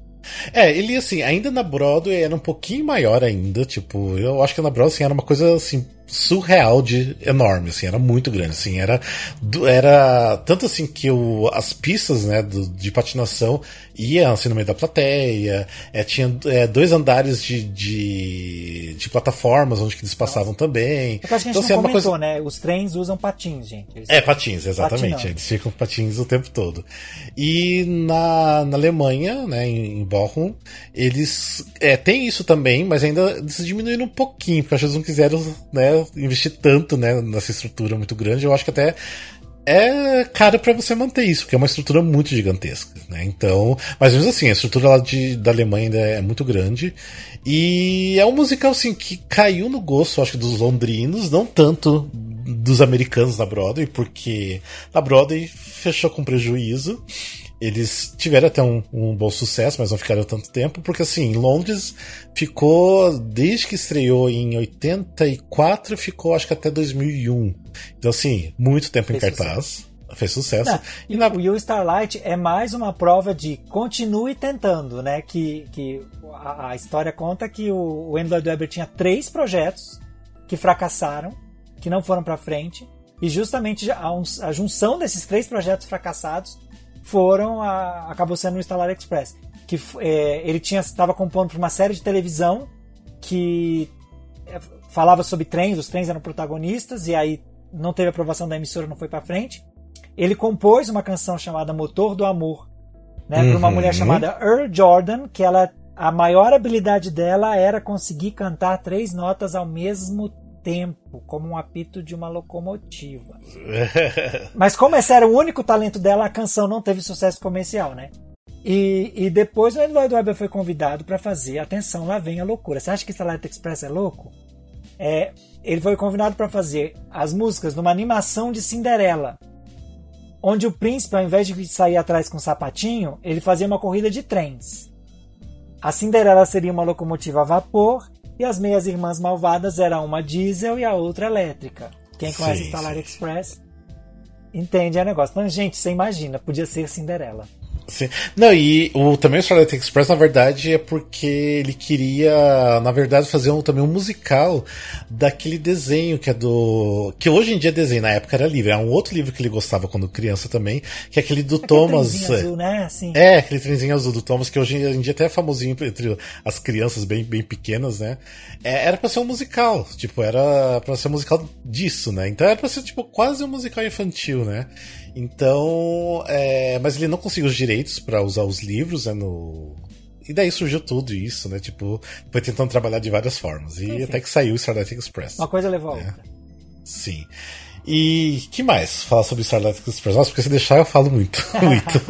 É, ele assim, ainda na Broadway era um pouquinho maior ainda, tipo, eu acho que na Broadway assim, era uma coisa assim surreal de enorme, assim, era muito grande, assim, era era tanto assim que o, as pistas, né, do- de patinação iam assim no meio da plateia, é, tinha é, dois andares de, de, de plataformas onde que eles passavam também. É que a gente Então, assim, não uma comentou, coisa né? Os trens usam patins, gente. Eles- é, patins, exatamente. Patinando. Eles ficam com patins o tempo todo. E na, na Alemanha, né, em, em Bochum, eles é, tem isso também, mas ainda eles diminuíram um pouquinho, porque eu acho que eles não quiseram né, investir tanto né, nessa estrutura muito grande. Eu acho que até é caro pra você manter isso, porque é uma estrutura muito gigantesca, né? Então, mas mesmo assim, a estrutura lá de, da Alemanha ainda é muito grande. E é um musical assim que caiu no gosto, acho que dos londrinos, não tanto dos americanos na Broadway, porque na Broadway fechou com prejuízo. Eles tiveram até um, um bom sucesso, mas não ficaram tanto tempo, porque assim, Londres ficou, desde que estreou em 84, ficou acho que até 2001. Então assim, muito tempo em Fez cartaz. Fez sucesso. Não, E e na- o You Starlight é mais uma prova de continue tentando, né? Que, que a, a história conta que o, o Andrew Webber tinha três projetos que fracassaram, que não foram pra frente, e justamente a, a junção desses três projetos fracassados foram a, acabou sendo o Starlight Express, que é, ele tinha estava compondo para uma série de televisão que é, falava sobre trens, os trens eram protagonistas e aí não teve aprovação da emissora, não foi pra frente. Ele compôs uma canção chamada Motor do Amor, né, para uma Uhum. mulher chamada Earl Jordan, que ela a maior habilidade dela era conseguir cantar três notas ao mesmo tempo, como um apito de uma locomotiva. <laughs> Mas como esse era o único talento dela, a canção não teve sucesso comercial, né? E, e depois o Lloyd Webber foi convidado para fazer, atenção, lá vem a loucura. Você acha que Starlight Express é louco? É, ele foi convidado para fazer as músicas numa animação de Cinderela, onde o príncipe, ao invés de sair atrás com um sapatinho, ele fazia uma corrida de trens. A Cinderela seria uma locomotiva a vapor e as meias irmãs malvadas eram uma diesel e a outra elétrica. Quem conhece Sim, Starlight sim. Express entende o negócio. Então, gente, você imagina, podia ser Cinderela. Sim. Não, e o, também o Starlight Express, na verdade, é porque ele queria, na verdade, fazer um, também um musical daquele desenho que é do. que hoje em dia é desenho, na época era livre. É um outro livro que ele gostava quando criança também, que é aquele do Aquele Thomas. trenzinho azul, né? Assim. É, aquele trenzinho azul do Thomas, que hoje em dia até é famosinho entre as crianças bem, bem pequenas, né? É, era pra ser um musical, tipo, era pra ser um musical disso, né? Então era pra ser, tipo, quase um musical infantil, né? Então, é, mas ele não conseguiu os direitos pra usar os livros, né, no... E daí surgiu tudo isso, né? Tipo, foi tentando trabalhar de várias formas. E Enfim. até que saiu o Starlight Express. Uma coisa levou a É. outra. Sim. E que mais falar sobre Starlight Express? Nossa, porque se deixar eu falo muito. <laughs> muito.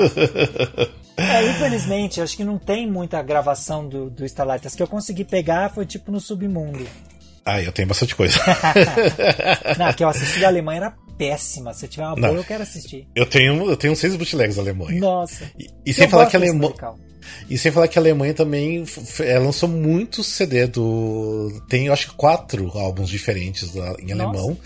É, infelizmente, acho que não tem muita gravação do, do Starlight. As que eu consegui pegar foi tipo no Submundo. ah, eu tenho bastante coisa. <laughs> Não, que eu assisti da Alemanha era péssima. Se tiver uma Não. boa, eu quero assistir. Eu tenho, eu tenho seis bootlegs da Alemanha. Nossa. E, e sem Eu falar que a Alemanha. E sem falar que a Alemanha também é, lançou muito CD do. Tem, eu acho que quatro álbuns diferentes em Nossa. alemão.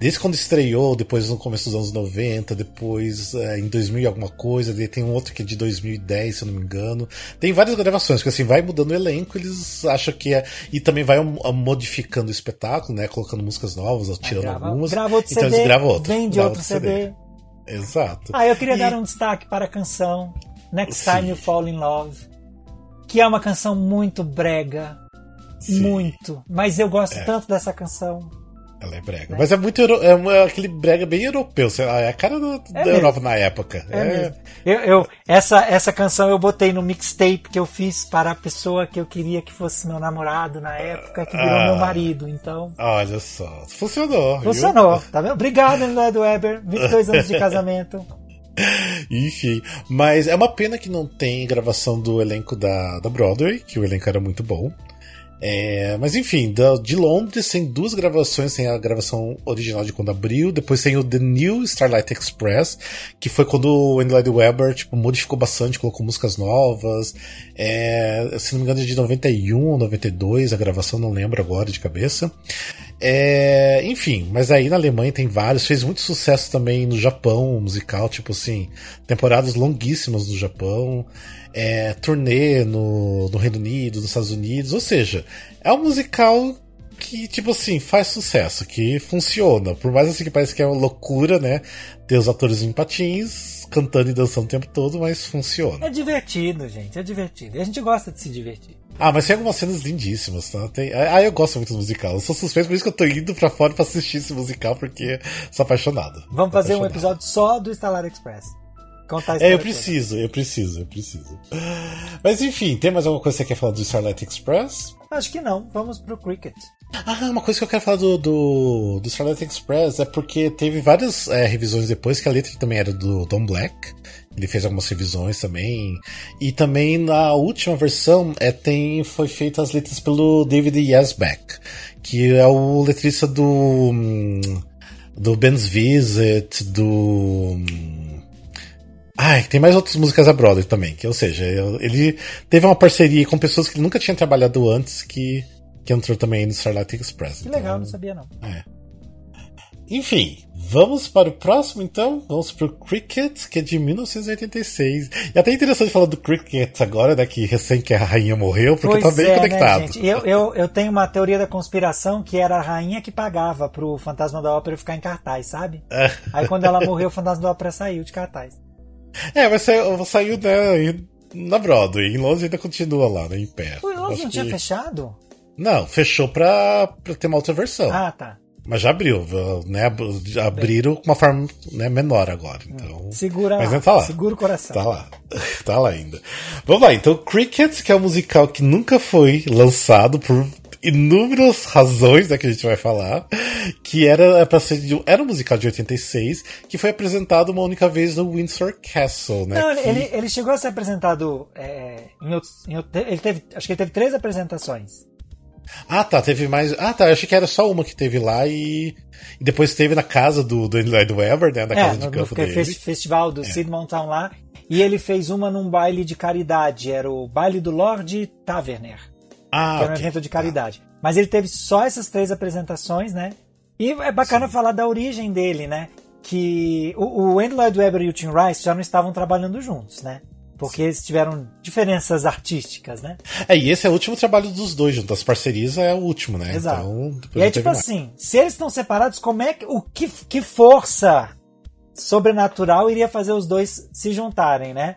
Desde quando estreou, depois no começo dos anos 90, depois é, em 2000 e alguma coisa, daí tem um outro que é de 2010, se eu não me engano. Tem várias gravações, porque assim, vai mudando o elenco, eles acham que é. E também vai modificando o espetáculo, né? Colocando músicas novas, tirando grava, algumas. grava outro então CD, eles gravam outro. vende outro CD. Exato. Ah, eu queria E- dar um destaque para a canção Next Sim. Time You Fall in Love, que é uma canção muito brega, Sim. Muito. Mas eu gosto é. tanto dessa canção. Ela é brega. É. Mas é muito. É, aquele brega bem europeu. É a cara do, é da Europa na época. É, é. Eu, eu, essa, essa canção eu botei no mixtape que eu fiz para a pessoa que eu queria que fosse meu namorado na época, que virou ah, meu marido. Então. Olha só. Funcionou. Funcionou. Viu? Tá vendo? Obrigado, Eduardo Weber. 22 anos de casamento. <laughs> Enfim, mas é uma pena que não tem gravação do elenco da, da Broadway, que o elenco era muito bom. É, mas enfim, de Londres tem duas gravações, tem a gravação original de quando abriu, depois tem o The New Starlight Express, que foi quando o Andy Webber tipo, modificou bastante, colocou músicas novas. É, se não me engano é de 91 ou 92, a gravação não lembro agora de cabeça. É, enfim, mas aí na Alemanha tem vários, fez muito sucesso também no Japão, musical, tipo assim, temporadas longuíssimas no Japão é, turnê no, no Reino Unido, nos Estados Unidos, ou seja, é um musical que, tipo assim, faz sucesso, que funciona. Por mais assim que parece que é uma loucura, né? Ter os atores em patins, cantando e dançando o tempo todo, mas funciona. É divertido, gente, é divertido. E a gente gosta de se divertir. Ah, mas tem algumas cenas lindíssimas, tá? Tem... Ah, eu gosto muito do musical. Eu sou suspeito, por isso que eu tô indo pra fora pra assistir esse musical, porque sou apaixonado. Vamos tô fazer apaixonado. um episódio só do Stellar Express. Contar a é, eu preciso, eu preciso, eu preciso. Mas enfim, tem mais alguma coisa que você quer falar do Starlight Express? Acho que não, vamos pro Cricket. Ah, uma coisa que eu quero falar do, do, do Starlight Express é porque teve várias é, revisões depois, que a letra também era do Don Black. Ele fez algumas revisões também. E também na última versão é, tem, foi feita as letras pelo David Yazbek, que é o letrista do. Hum, do Ben's Visit, do. Hum, Ai, tem mais outras músicas da Broadway também, que ou seja, ele teve uma parceria com pessoas que ele nunca tinha trabalhado antes que, que entrou também no Starlight Express. Que então, legal, não sabia não. É. Enfim, vamos para o próximo então. Vamos para o Cricket, que é de 1986. E até interessante falar do Cricket agora, né? Que recém que a rainha morreu, porque pois tá bem é, né, conectado. Né, gente? Eu, eu, eu tenho uma teoria da conspiração que era a rainha que pagava pro Fantasma da Ópera ficar em cartaz, sabe? É. Aí quando ela morreu, o Fantasma da Ópera saiu de cartaz. É, mas saiu, saiu né, na Broadway. Em Londres ainda continua lá, né, em pé. O Londres não tinha fechado? Não, fechou pra, pra ter uma outra versão. Ah, tá. Mas já abriu, né? Abriram com uma forma né, menor agora. Então, segura mas lá, tá lá. Segura o coração. Tá lá. <laughs> Tá lá ainda. Vamos lá, então Cricket, que é um musical que nunca foi lançado por inúmeras razões né, que a gente vai falar, que era é para ser de, era um musical de 86 que foi apresentado uma única vez no Windsor Castle, né? Não, que... ele, ele chegou a ser apresentado é, em, outros, em ele teve, acho que ele teve três apresentações. Ah, tá, teve mais. Ah, tá, eu achei que era só uma que teve lá e, e depois teve na casa do, do Webber, né, na é, casa de no, campo no dele. festival do é. Sid Mountain lá, e ele fez uma num baile de caridade, era o baile do Lord Taverner. Ah, que era um evento de caridade. Ah. Mas ele teve só essas três apresentações, né? E é bacana Sim. falar da origem dele, né? Que o, o Andy Lloyd Webber e o Tim Rice já não estavam trabalhando juntos, né? Porque eles tiveram diferenças artísticas, né? É, e esse é o último trabalho dos dois juntos. As parcerias é o último, né? Exato. Então, e aí, tipo mais. assim, se eles estão separados, como é que. O que, que força sobrenatural iria fazer os dois se juntarem, né?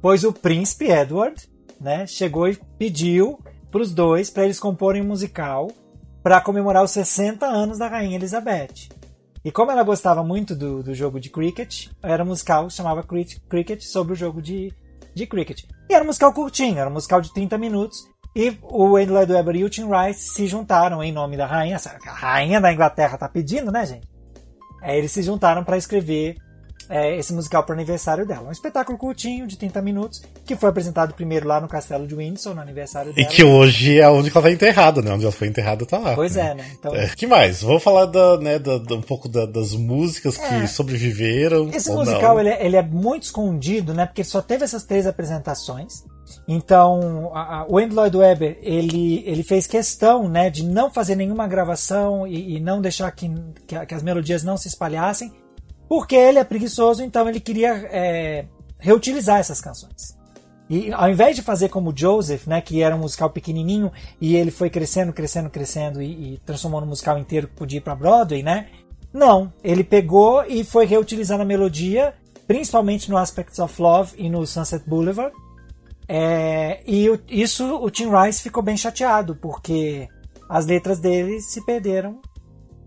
Pois o príncipe Edward, né, chegou e pediu para os dois, para eles comporem um musical para comemorar os 60 anos da Rainha Elizabeth. E como ela gostava muito do, do jogo de cricket, era um musical que chamava Cricket sobre o jogo de, de cricket. E era um musical curtinho, era um musical de 30 minutos. E o Andy Lloyd Webber e o Tim Rice se juntaram em nome da rainha. A rainha da Inglaterra tá pedindo, né, gente? Aí eles se juntaram para escrever é, esse musical para o aniversário dela. Um espetáculo curtinho, de 30 minutos, que foi apresentado primeiro lá no Castelo de Windsor, no aniversário dela. E que hoje é onde ela tá enterrada, né? Onde ela foi enterrada tá lá. Pois né? é, né? Então... É. que mais? Vamos falar da, né, da, da, um pouco da, das músicas que é. sobreviveram. Esse musical ele é, ele é, muito escondido, né? Porque só teve essas três apresentações. Então, o Andy Lloyd Webber, ele, ele fez questão né, de não fazer nenhuma gravação e, e não deixar que, que, que, as melodias não se espalhassem. Porque ele é preguiçoso, então ele queria é, reutilizar essas canções. E ao invés de fazer como Joseph, né, que era um musical pequenininho e ele foi crescendo, crescendo, crescendo e, e transformou musical inteiro que podia ir para Broadway, né? Não, ele pegou e foi reutilizando a melodia, principalmente no Aspects of Love e no Sunset Boulevard, É, e o, isso o Tim Rice ficou bem chateado, porque as letras dele se perderam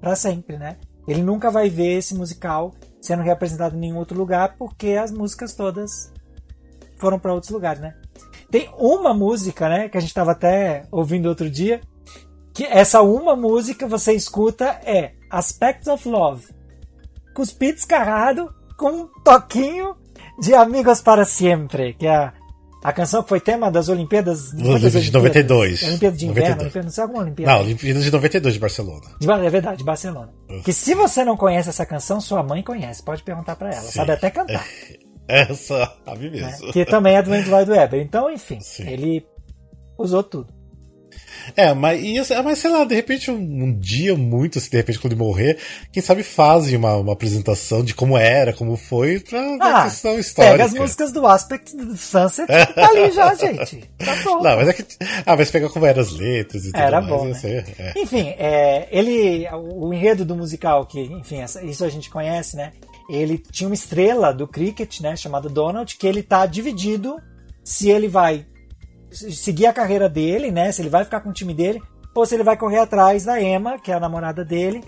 para sempre, né? Ele nunca vai ver esse musical sendo representado em nenhum outro lugar, porque as músicas todas foram para outros lugares, né? Tem uma música, né, que a gente estava até ouvindo outro dia, que essa uma música você escuta é Aspects of Love, cuspido descarrado com um toquinho de Amigos para Sempre, que é a, a canção que foi tema das Olimpíadas de 92. Olimpíada de Inverno, 92. Olimpíada, não sei alguma Olimpíada. Não, Olimpíadas de 92 de Barcelona. De é verdade, de Barcelona. Que se você não conhece essa canção, sua mãe conhece. Pode perguntar pra ela. Sim. Sabe até cantar. <laughs> Essa, a mim né? mesmo. Que também é do Andrew Lloyd Webber. Então, enfim, Sim. ele usou tudo. É, mas, e, assim, mas sei lá, de repente um, um dia muito, assim, de repente quando ele morrer, quem sabe fazem uma, uma apresentação de como era, como foi, pra uma questão histórica. Ah, pega as músicas do Aspect do Sunset e tá ali já, <laughs> gente. Tá bom. Não, mas é que. Ah, mas pegar como eram as letras e tudo Era mais. bom, aí, é. Enfim, é, ele, o enredo do musical, que, enfim, essa- isso a gente conhece, né? Ele tinha uma estrela do cricket, né, chamada Donald, que ele tá dividido se ele vai seguir a carreira dele, né, se ele vai ficar com o time dele, ou se ele vai correr atrás da Emma, que é a namorada dele,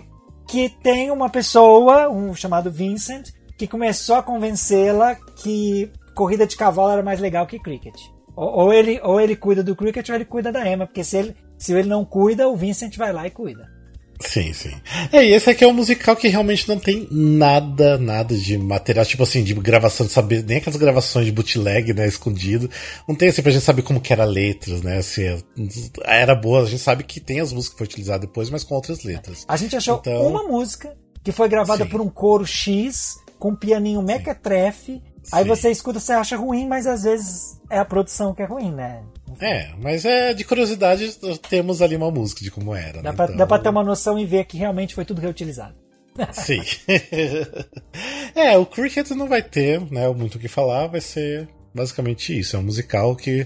que tem uma pessoa, um chamado Vincent, que começou a convencê-la que corrida de cavalo era mais legal que cricket. Ou, ou ele, ou ele cuida do cricket ou ele cuida da Emma, porque se ele, se ele não cuida, o Vincent vai lá e cuida. Sim, sim. É, e esse aqui é um musical que realmente não tem nada, nada de material, tipo assim, de gravação, de saber, nem aquelas gravações de bootleg, né, escondido. Não tem assim pra gente saber como que era letras, né, se é- era boa, a gente sabe que tem as músicas que foi utilizada depois, mas com outras letras. A gente achou Então- uma música que foi gravada Sim. por um coro X, com um pianinho mequetrefe. Aí Sim. você escuta, você acha ruim, mas às vezes é a produção que é ruim, né? É, mas é de curiosidade, temos ali uma música de como era. Dá né? pra, Então- dá pra ter uma noção e ver que realmente foi tudo reutilizado. <laughs> Sim. <laughs> é, o Cricket não vai ter, né, muito o que falar, vai ser basicamente isso. É um musical que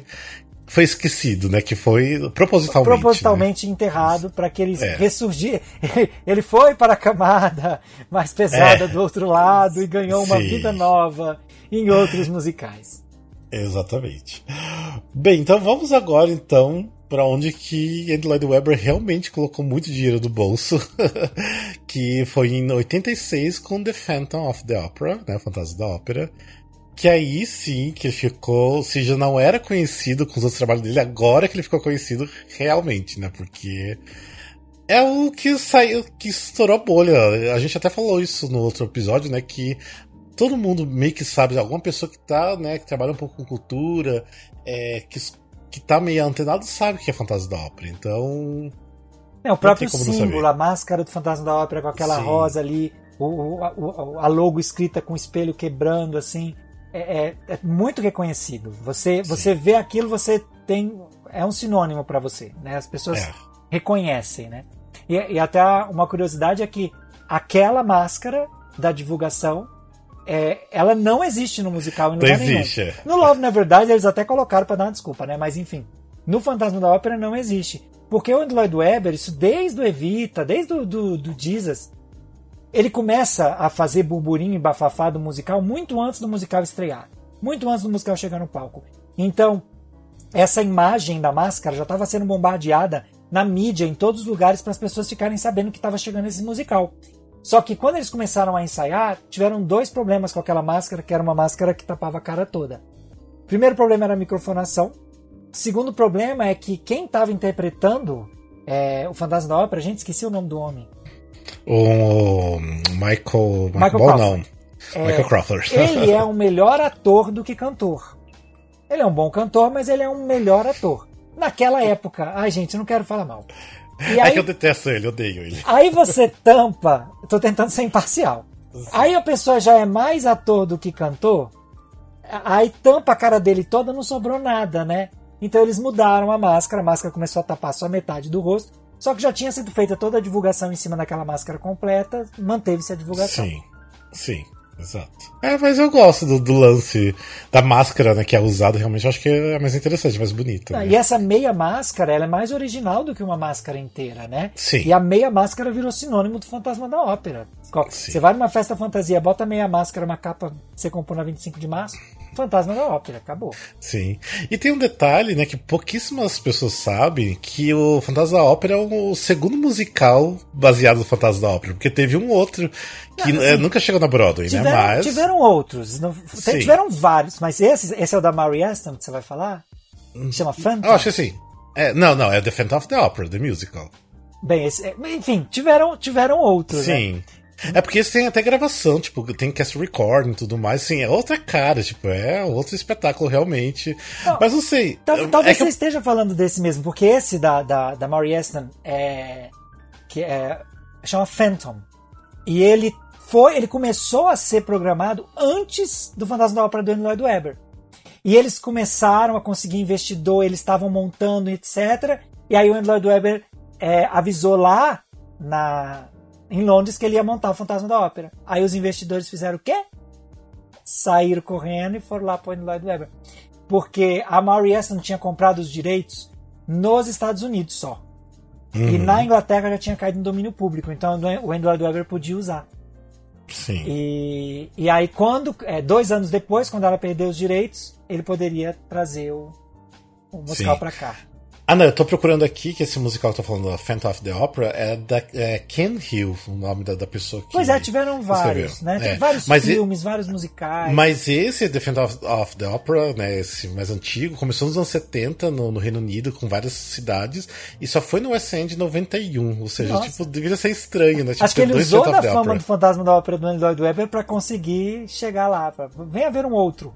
foi esquecido, né? Que foi propositalmente. né? propositalmente enterrado para que ele É. ressurgir. <laughs> Ele foi para a camada mais pesada É. do outro lado e ganhou uma Sim. vida nova <laughs> em outros musicais. Exatamente. Bem, então vamos agora então para onde que Andy Lloyd Webber realmente colocou muito dinheiro do bolso, <laughs> que foi em 86 com The Phantom of the Opera, né, Fantasma da Ópera, que aí sim que ele ficou, se já não era conhecido com os outros trabalhos dele, agora que ele ficou conhecido realmente, né, porque é o que saiu, que estourou a bolha. A gente até falou isso no outro episódio, né, que todo mundo meio que sabe, alguma pessoa que tá, né, que trabalha um pouco com cultura, é, que, que tá meio antenado sabe o que é Fantasma da Ópera. Então, É, o próprio símbolo, a máscara do Fantasma da Ópera com aquela Sim. rosa ali, o, o- a, o- a logo escrita com o espelho quebrando, assim, é, é- é muito reconhecido. Você, você vê aquilo, você tem. É um sinônimo para você, né? As pessoas é. reconhecem, né? E, e até uma curiosidade é que aquela máscara da divulgação, é, ela não existe no musical em Não lugar nenhum. existe. é. No Love, na verdade, eles até colocaram pra dar uma desculpa, né? Mas enfim, no Fantasma da Ópera não existe. Porque o Andrew Lloyd Webber, isso desde o Evita, desde o do, do Jesus, ele começa a fazer burburinho e bafafá do musical muito antes do musical estrear. Muito antes do musical chegar no palco. Então, essa imagem da máscara já estava sendo bombardeada na mídia, em todos os lugares, para as pessoas ficarem sabendo que estava chegando esse musical. Só que quando eles começaram a ensaiar, tiveram dois problemas com aquela máscara, que era uma máscara que tapava a cara toda. Primeiro problema era a microfonação. Segundo problema é que quem estava interpretando é, o Fantasma da Ópera, gente, esqueci o nome do homem. O Michael. Michael Crawford. não. Michael Crawford. Ele é <laughs> um melhor ator do que cantor. Ele é um bom cantor, mas ele é um melhor ator. Naquela época, ai gente, eu não quero falar mal. E É aí, que eu detesto ele, odeio ele. aí você tampa, tô tentando ser imparcial. Aí a pessoa já é mais ator do que cantor, aí tampa a cara dele toda, não sobrou nada, né? Então eles mudaram a máscara, a máscara começou a tapar só metade do rosto, só que já tinha sido feita toda a divulgação em cima daquela máscara completa, manteve-se a divulgação. Sim, sim, exato. É, mas eu gosto do, do lance da máscara, né, que é usada, realmente eu acho que é mais interessante, mais bonita. Ah, né? E essa meia máscara, ela é mais original do que uma máscara inteira, né? Sim. E a meia máscara virou sinônimo do fantasma da ópera. Sim. Você vai numa festa fantasia, bota meia máscara, uma capa que você comprou na 25 de março, Fantasma da Ópera, acabou. Sim. E tem um detalhe, né, que pouquíssimas pessoas sabem, que o Fantasma da Ópera é o segundo musical baseado no Fantasma da Ópera, porque teve um outro que Não, é, assim, nunca chegou na Broadway, Tiveram, né, mas... tiveram outros. não- Sim. tiveram vários, mas esse, esse é o da Mary Aston que você vai falar? Chama Phantom? Eu acho assim... É, não, não, é The Phantom of the Opera, The Musical. Bem, esse, é, enfim, tiveram, tiveram outros, né? É porque eles têm até gravação, tipo, tem cast recording e tudo mais, sim, é outra cara, tipo, é outro espetáculo realmente. Não, Mas não sei. Tal- é talvez eu- você esteja falando desse mesmo, porque esse da, da, da Maury Aston é, que é, chama Phantom. E ele foi, ele começou a ser programado antes do Fantasma da Ópera do Andrew Lloyd Webber. E eles começaram a conseguir investidor, eles estavam montando, etc. E aí o Andrew Lloyd Webber é, avisou lá na, em Londres que ele ia montar o Fantasma da Ópera. Aí os investidores fizeram o quê? Saíram correndo e foram lá para o Lloyd Webber. Porque a Maury Aston tinha comprado os direitos nos Estados Unidos só. E na Inglaterra já tinha caído no domínio público, então o Andrew Lloyd Webber podia usar. Sim. E, e aí, quando é, dois anos depois, quando ela perdeu os direitos, ele poderia trazer o, o musical pra cá. Ah, não, eu tô procurando aqui que esse musical que eu tô falando, Phantom of the Opera, é da é Ken Hill, o nome da, da pessoa que. Pois é, tiveram vários, escreveu. né? Tem É. vários Mas e- filmes, vários musicais. Mas esse The Phantom of, of the Opera, né, esse mais antigo, começou nos anos 70 no, no Reino Unido, com várias cidades, e só foi no West End em 91. Ou seja, Nossa. tipo, deveria ser estranho, né? Tipo, Acho que ele usou da fama Opera. do Fantasma da Ópera do Andrew Lloyd Webber pra conseguir chegar lá. Pra... Vem haver um outro.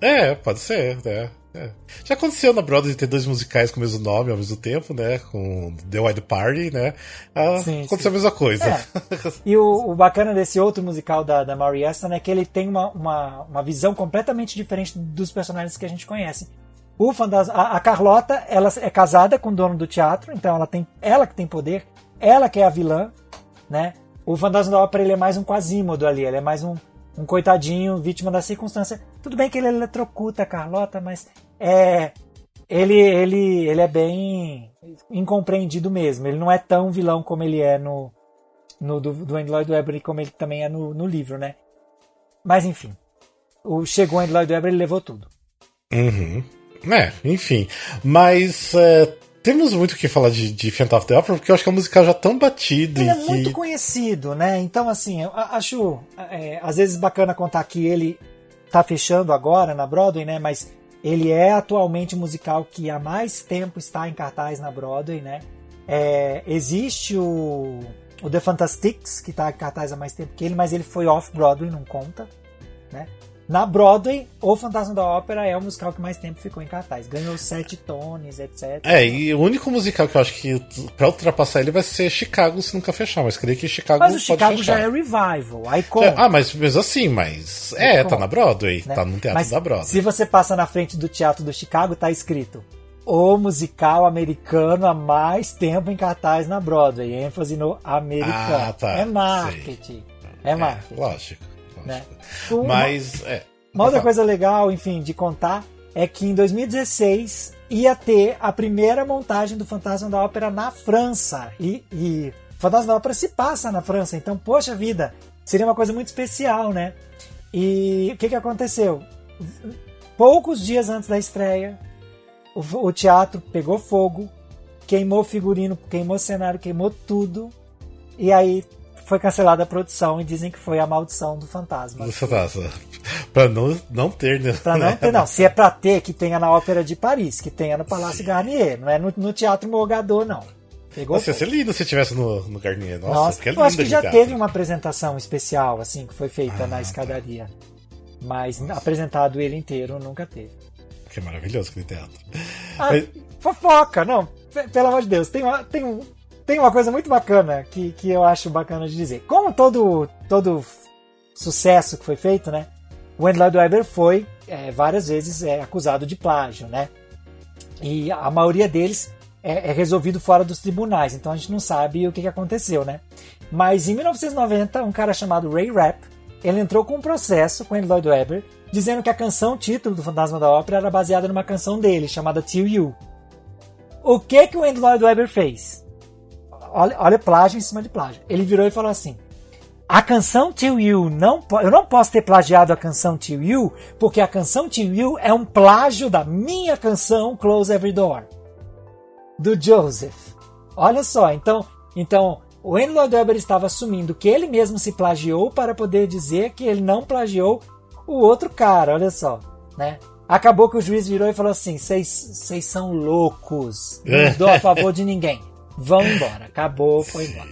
É, pode ser, né? É. Já aconteceu na Broadway de ter dois musicais com o mesmo nome ao mesmo tempo, né? Com The Wild Party, né? Ah, Sim, aconteceu sim. a mesma coisa. É. <laughs> E o, o bacana desse outro musical da, da Maury Aston é que ele tem uma, uma, uma visão completamente diferente dos personagens que a gente conhece. O fantasma, a, a Carlota, ela é casada com o dono do teatro, então ela tem ela que tem poder, ela que é a vilã, né? O fantasma da ópera ele é mais um quasímodo ali, ele é mais um, um coitadinho, vítima da circunstância. Tudo bem que ele eletrocuta a Carlota, mas é ele, ele, ele é bem incompreendido mesmo. Ele não é tão vilão como ele é no, no do, do Lloyd Webber e como ele também é no, no livro, né? Mas enfim, o chegou o Andrew Lloyd Webber ele levou tudo. Uhum. É, enfim. Mas é, temos muito o que falar de, de Phantom of the Opera, porque eu acho que é um musical já tão batido Ele e é que... muito conhecido, né? Então assim, eu a- acho é, às vezes bacana contar que ele tá fechando agora na Broadway, né? Mas ele é atualmente o musical que há mais tempo está em cartaz na Broadway, né? É, existe o, o The Fantastics, que está em cartaz há mais tempo que ele, mas ele foi off-Broadway, não conta. Né? Na Broadway, O Fantasma da Ópera é o musical que mais tempo ficou em cartaz. Ganhou sete tones, etc. É, e o único musical que eu acho que pra ultrapassar ele vai ser Chicago se nunca fechar, mas creio que Chicago Mas o Chicago fechar. já é revival. Já- conta. Ah, mas mesmo assim, mas. É, Como? tá na Broadway, né? tá no teatro Mas da Broadway. Se você passa na frente do teatro do Chicago, tá escrito o musical americano há mais tempo em cartaz na Broadway. ênfase no americano. Ah, tá, É marketing. É marketing. lógico. Né? Uma, Mas. É. uma outra coisa legal, enfim, de contar é que em 2016 ia ter a primeira montagem do Fantasma da Ópera na França. E, e o Fantasma da Ópera se passa na França, então, poxa vida, seria uma coisa muito especial, né? E o que, que aconteceu? Poucos dias antes da estreia, o, o teatro pegou fogo, queimou figurino, queimou cenário, queimou tudo. E aí foi cancelada a produção e dizem que foi a maldição do fantasma. Você tá, pra não, não ter, né? Pra não ter, não. <laughs> Se é pra ter, que tenha na Ópera de Paris, que tenha no Palácio Garnier. Não é no, no Teatro Morgador, não. Pegou Nossa, ia ser lindo se tivesse no, no Garnier. Nossa, Nossa, que é eu lindo acho que já teatro. teve uma apresentação especial, assim, que foi feita Ah, na tá. escadaria. Mas apresentado ele inteiro nunca teve. Que maravilhoso aquele teatro. Ah, Mas- fofoca, não. Pelo amor de Deus, tem uma, tem um, tem uma coisa muito bacana que, que eu acho bacana de dizer. Como todo, todo sucesso que foi feito, né? O Andrew Lloyd Webber foi é, várias vezes é, acusado de plágio, né? E a maioria deles é, é resolvido fora dos tribunais, então a gente não sabe o que, que aconteceu, né? Mas em 1990, um cara chamado Ray Rapp, ele entrou com um processo com Andrew Lloyd Webber, dizendo que a canção título do Fantasma da Ópera era baseada numa canção dele, chamada Till You. O que que o Andrew Lloyd Webber fez? Olha, olha plágio em cima de plágio. Ele virou e falou assim: A canção Till You, não, eu não posso ter plagiado a canção Till You, porque a canção Till You é um plágio da minha canção Close Every Door, do Joseph. Olha só, então, então o Andrew Lloyd Webber estava assumindo que ele mesmo se plagiou para poder dizer que ele não plagiou o outro cara, olha só, né? Acabou que o juiz virou e falou assim: vocês são loucos, não dou a favor de ninguém. <laughs> Vão embora. Acabou, foi embora.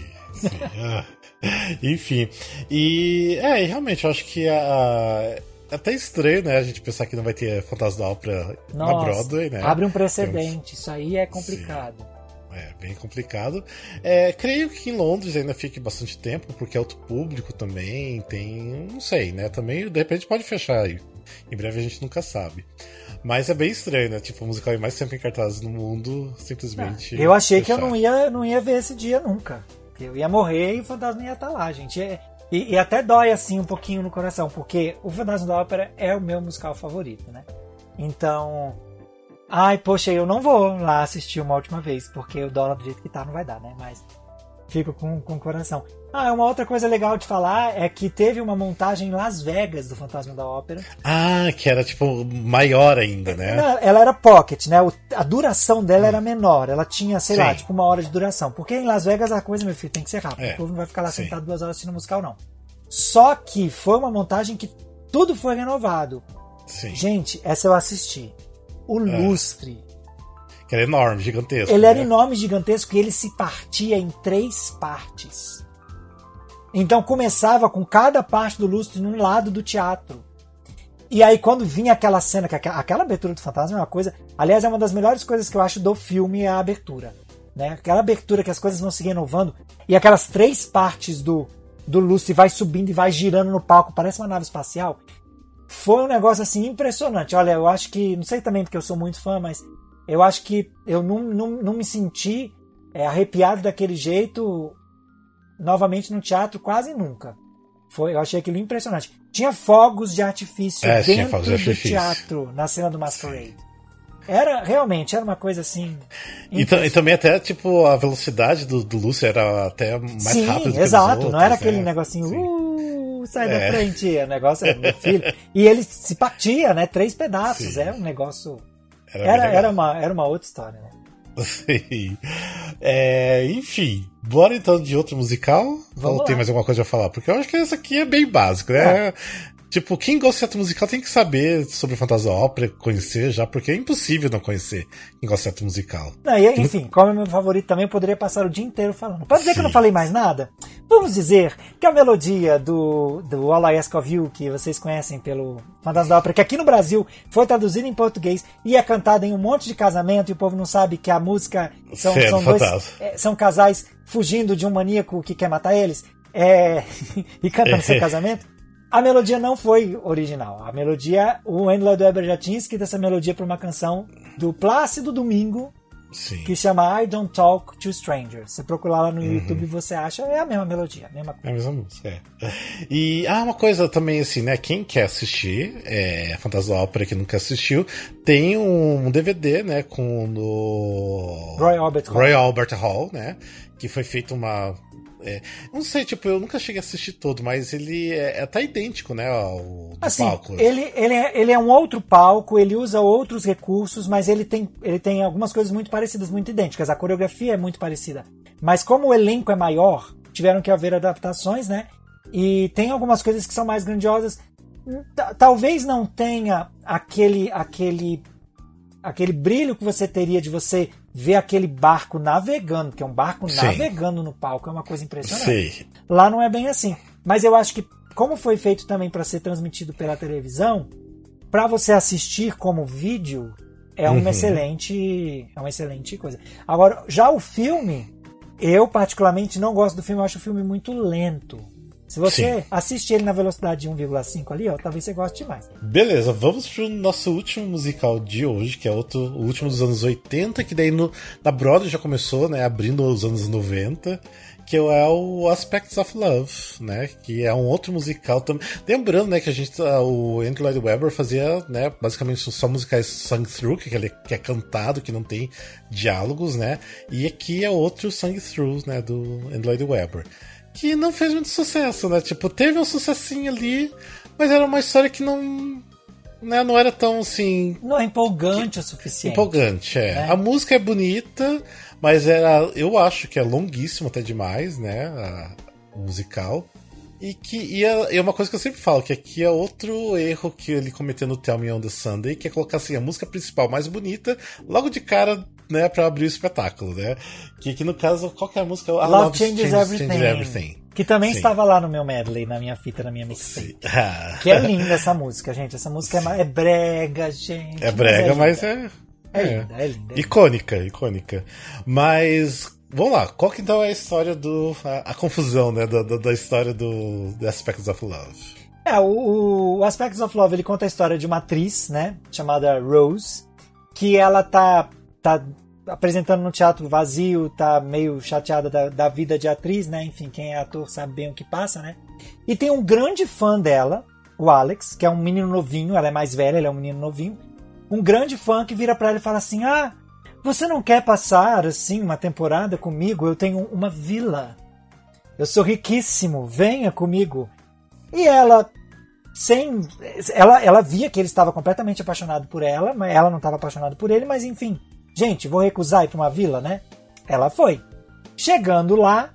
Ah. <laughs> Enfim. E é, realmente, eu acho que a. É até estranho, né? A gente pensar que não vai ter Fantasma da Ópera Nossa, na Broadway, né? Abre um precedente, isso aí é complicado. Sim. É, bem complicado. É, creio que em Londres ainda fique bastante tempo, porque é outro público também, tem. Não sei, né? Também, de repente, pode fechar aí. Em breve a gente nunca sabe. Mas é bem estranho, né? Tipo, o musical mais sempre em cartazes no mundo, simplesmente. Eu achei fechar. que eu não ia, não ia ver esse dia nunca. Eu ia morrer e o fantasma ia estar tá lá, gente. E, e, e, até dói assim um pouquinho no coração, porque o Fantasma da Ópera é o meu musical favorito, né? Então. Ai, poxa, eu não vou lá assistir uma última vez, porque o dólar do jeito que tá não vai dar, né? Mas fico com, com o coração. Ah, uma outra coisa legal de falar é que teve uma montagem em Las Vegas do Fantasma da Ópera. Ah, que era tipo maior ainda, né? Ela, ela era pocket, né? O, a duração dela era menor. Ela tinha, sei Sim. lá, tipo uma hora de duração. Porque em Las Vegas a coisa, meu filho, tem que ser rápida. É. O povo não vai ficar lá Sim. sentado duas horas assistindo musical, não. Só que foi uma montagem que tudo foi renovado. Sim. Gente, essa eu assisti. O é. lustre. Que era enorme, gigantesco. Ele né? era enorme, gigantesco, e ele se partia em três partes. Então começava com cada parte do lustre num lado do teatro. E aí quando vinha aquela cena, que aquela abertura do fantasma é uma coisa, aliás é uma das melhores coisas que eu acho do filme é a abertura, né? Aquela abertura que as coisas vão se renovando e aquelas três partes do do lustre vai subindo e vai girando no palco, parece uma nave espacial. Foi um negócio assim impressionante. Olha, eu acho que, não sei também porque eu sou muito fã, mas eu acho que eu não, não, não me senti é, arrepiado daquele jeito novamente no teatro quase nunca. Foi, eu achei aquilo impressionante. Tinha fogos de artifício é, dentro de do teatro, na cena do Masquerade. Era, realmente, era uma coisa assim. E, e, também até, tipo, a velocidade do, do Lúcio era até mais Sim, rápida. exato, outros, não era aquele né? negocinho, uh, sai é. da frente, o negócio era <laughs> meu filho. e ele se partia, né? Três pedaços, Sim. era um negócio. Era, era, era, uma, era uma outra história, né? <laughs> É, enfim, bora então de outro musical? Vamos Ou tem mais alguma coisa a falar? Porque eu acho que essa aqui é bem básico, né? É. Tipo, quem gosta de teatro musical tem que saber sobre fantasia ópera, conhecer já, porque é impossível não conhecer quem gosta de teatro musical. Não, e, enfim, como é meu favorito também, eu poderia passar o dia inteiro falando. Pode dizer Sim. que eu não falei mais nada? Vamos dizer que a melodia do, do All I Ask of You, que vocês conhecem pelo Fantasma da Ópera, que aqui no Brasil foi traduzida em português e é cantada em um monte de casamento e o povo não sabe que a música são, são, dois, é, são casais fugindo de um maníaco que quer matar eles. É, <laughs> e cantando seu casamento. A melodia não foi original. A melodia, o Andrew Weber já tinha escrito essa melodia para uma canção do Plácido Domingo, Sim. que chama I Don't Talk to Strangers. Você procurar lá no uhum. YouTube você acha, é a mesma melodia, a mesma coisa. É a mesma música, é. E ah, uma coisa também assim, né? Quem quer assistir é, Fantasia Ópera que nunca assistiu, tem um DVD, né, com o Roy Albert Hall. Roy Albert Hall, né? Que foi feito uma é, não sei, tipo, eu nunca cheguei a assistir todo, mas ele é, é até idêntico, né, ao assim, palco. Ele, ele, é, ele é um outro palco, ele usa outros recursos, mas ele tem, ele tem algumas coisas muito parecidas, muito idênticas. A coreografia é muito parecida. Mas como o elenco é maior, tiveram que haver adaptações, né? E tem algumas coisas que são mais grandiosas. Talvez não tenha aquele, aquele, aquele brilho que você teria de você ver aquele barco navegando, que é um barco Sim. navegando no palco, é uma coisa impressionante. Sim. Lá não é bem assim. Mas eu acho que, como foi feito também para ser transmitido pela televisão, para você assistir como vídeo, é uma uhum. excelente é uma excelente coisa. Agora, já o filme, eu particularmente não gosto do filme, eu acho o filme muito lento. Se você Sim. assiste ele na velocidade 1,5 ali, ó, talvez você goste mais. Beleza, vamos pro nosso último musical de hoje, que é outro, o último dos anos 80, que daí no, na Broadway já começou, né, abrindo os anos 90 que é o Aspects of Love, né? Que é um outro musical também. Lembrando, né, que a gente, ah, o Andrew Lloyd Webber fazia, né, basicamente só musicais sung through, que, ele, que é cantado, que não tem diálogos, né? E aqui é outro sung through, né, do Andrew Lloyd Webber. Que não fez muito sucesso, né? Tipo, teve um sucessinho ali, mas era uma história que não. Né, não era tão assim. Não é empolgante o suficiente. Empolgante, é. é. A música é bonita, mas era. Eu acho que é longuíssimo até demais, né? A, o musical. E que e é, é, uma coisa que eu sempre falo, que aqui é outro erro que ele cometeu no Tell Me on the Sunday, que é colocar assim, a música principal mais bonita, logo de cara, né, pra abrir o espetáculo, né? Que aqui no caso, qual que é a música? A Love, Love Changes, Changes, Everything. Changes Everything. Que também Sim. estava lá no meu medley, na minha fita, na minha mixtape. <laughs> que é linda essa música, gente. Essa música é, é, brega, gente. É brega, mas é. É, é, é, linda, é linda. Icônica, icônica. Mas Vamos lá, qual que então é a história do. a, a confusão, né? Da, da, da, história do The Aspects of Love? É, o, o Aspects of Love ele conta a história de uma atriz, né? Chamada Rose, que ela tá, tá apresentando no teatro vazio, tá meio chateada da, da vida de atriz, né? Enfim, quem é ator sabe bem o que passa, né? E tem um grande fã dela, o Alex, que é um menino novinho, ela é mais velha, ele é um menino novinho. Um grande fã que vira para ela e fala assim: Ah, você não quer passar assim uma temporada comigo? Eu tenho uma vila. Eu sou riquíssimo, venha comigo. E ela sem ela ela via que ele estava completamente apaixonado por ela, mas ela não estava apaixonada por ele, mas enfim. Gente, vou recusar ir para uma vila, né? Ela foi. Chegando lá,